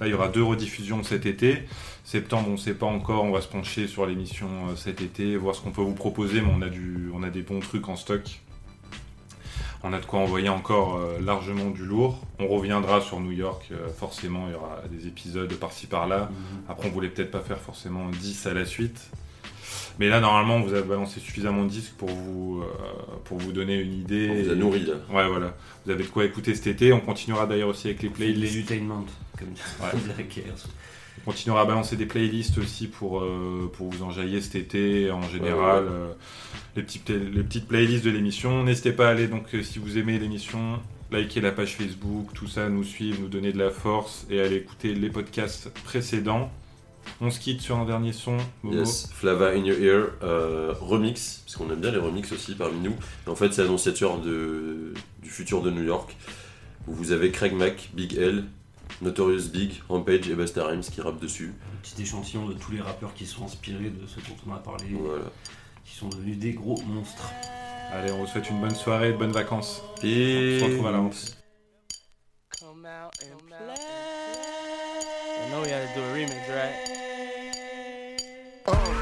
Là, il y aura deux rediffusions cet été. Septembre, on ne sait pas encore. On va se pencher sur l'émission euh, cet été, voir ce qu'on peut vous proposer. Mais on a, du, on a des bons trucs en stock. On a de quoi envoyer encore euh, largement du lourd. On reviendra sur New York, euh, forcément. Il y aura des épisodes par-ci par-là. Mhm. Après, on voulait peut-être pas faire forcément 10 à la suite. Mais là, normalement, on vous a balancé suffisamment de disques pour vous, euh, pour vous donner une idée. On vous a nourri là. Ouais, voilà. Vous avez de quoi écouter cet été. On continuera d'ailleurs aussi avec les playlists. Comme Ouais. On continuera à balancer des playlists aussi pour, euh, pour vous enjailler cet été en général. Ouais, ouais. euh, les, petites, les petites playlists de l'émission. N'hésitez pas à aller, donc, si vous aimez l'émission, liker la page Facebook, tout ça, nous suivre, nous donner de la force et aller écouter les podcasts précédents. On se quitte sur un dernier son. Yes, Flava in Your Ear, euh, remix, parce qu'on aime bien les remix aussi parmi nous. Et en fait, c'est annonciateur de, du futur de New York, où vous avez Craig Mack, Big L, Notorious Big, Rampage et Busta Rhymes qui rappent dessus. Petit échantillon de tous les rappeurs qui sont inspirés de ce dont on a parlé, Voilà. qui sont devenus des gros monstres. Allez, on vous souhaite une bonne soirée, bonnes vacances. Et On se retrouve à la rentrée. Know we had to do a remix, right? Oh.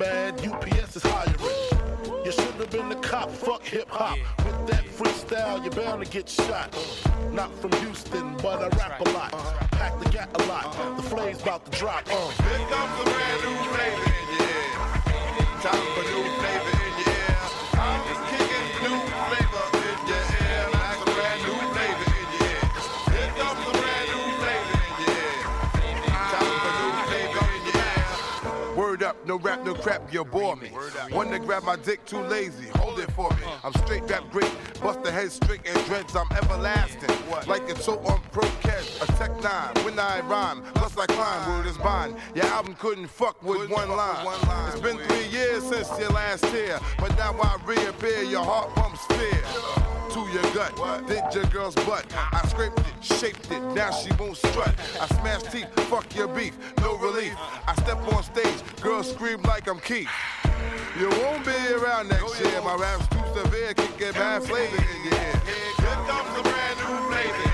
Don't be mad, UPS is hiring. You should have been a cop, fuck hip hop. With that freestyle, you're bound to get shot. Not from Houston, but I rap a lot. Pack the gat a lot. The flame's about to drop. Uh. Here comes a brand new flavor in your ear. Time for new flavor no rap, no crap, you bore me. One to grab my dick, too lazy, hold it for me. I'm straight rap great, bust the head straight and dreads, I'm everlasting. Like a toe on pro catch, a tech nine, when I rhyme, plus I climb, word is bond. Your album couldn't fuck with one line. It's been three years since your last tear, but now I reappear, your heart pumps fear. To your gut, did your girl's butt. I scraped it, shaped it, now she won't strut. I smashed teeth, fuck your beef, no relief. I step on stage, girls scream like I'm Keith. You won't be around next year. My rap's too severe, can get bad flavor in your ear. Here comes a brand new flavor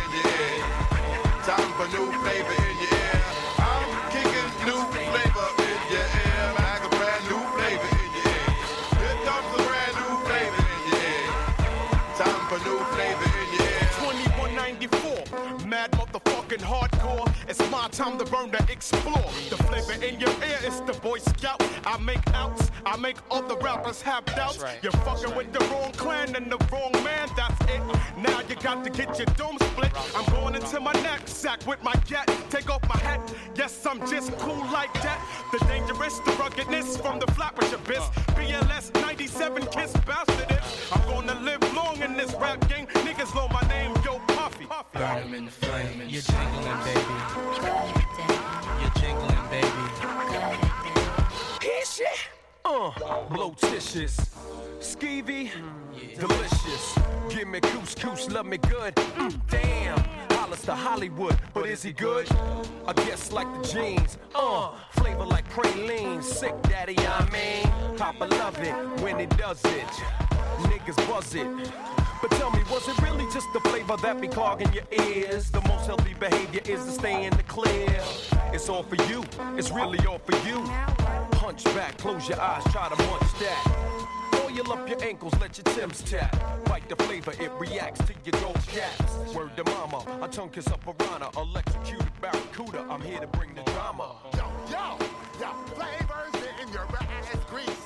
time to burn to explore. The flavor in your ear is the Boy Scout. I make outs, I make all the rappers have doubts. You're fucking with the wrong clan and the wrong man, that's it. Now you got to get your dome split. I'm going into my knapsack with my gat. Take off my hat, yes, I'm just cool like that. The dangerous, the ruggedness from the flappers abyss. BLS 97 kiss bastard it. I'm gonna live long in this rap game. Niggas know my name, yo Puffy. Burn 'em in the flame. You're jingling, baby. You're jingling, baby. Hit shit. Uh, blotitious. Skeevy, delicious. Give me couscous, love me good. Mm, damn, Hollis to Hollywood, but is he good? I guess like the jeans. Uh, flavor like praline. Sick daddy, I mean. Papa love it when he does it. Niggas buzz it. But tell me, was it really just the flavor that be clogging your ears? The most healthy behavior is to stay in the clear. It's all for you, it's really all for you. Punch back, close your eyes, try to munch that. Oil up your ankles, let your Tim's tap. Bite the flavor, it reacts to your gold caps. Word to mama, a tongue kiss up piranha, electrocuted barracuda. I'm here to bring the drama. Yo, yo, yo, flavors in your ass grease.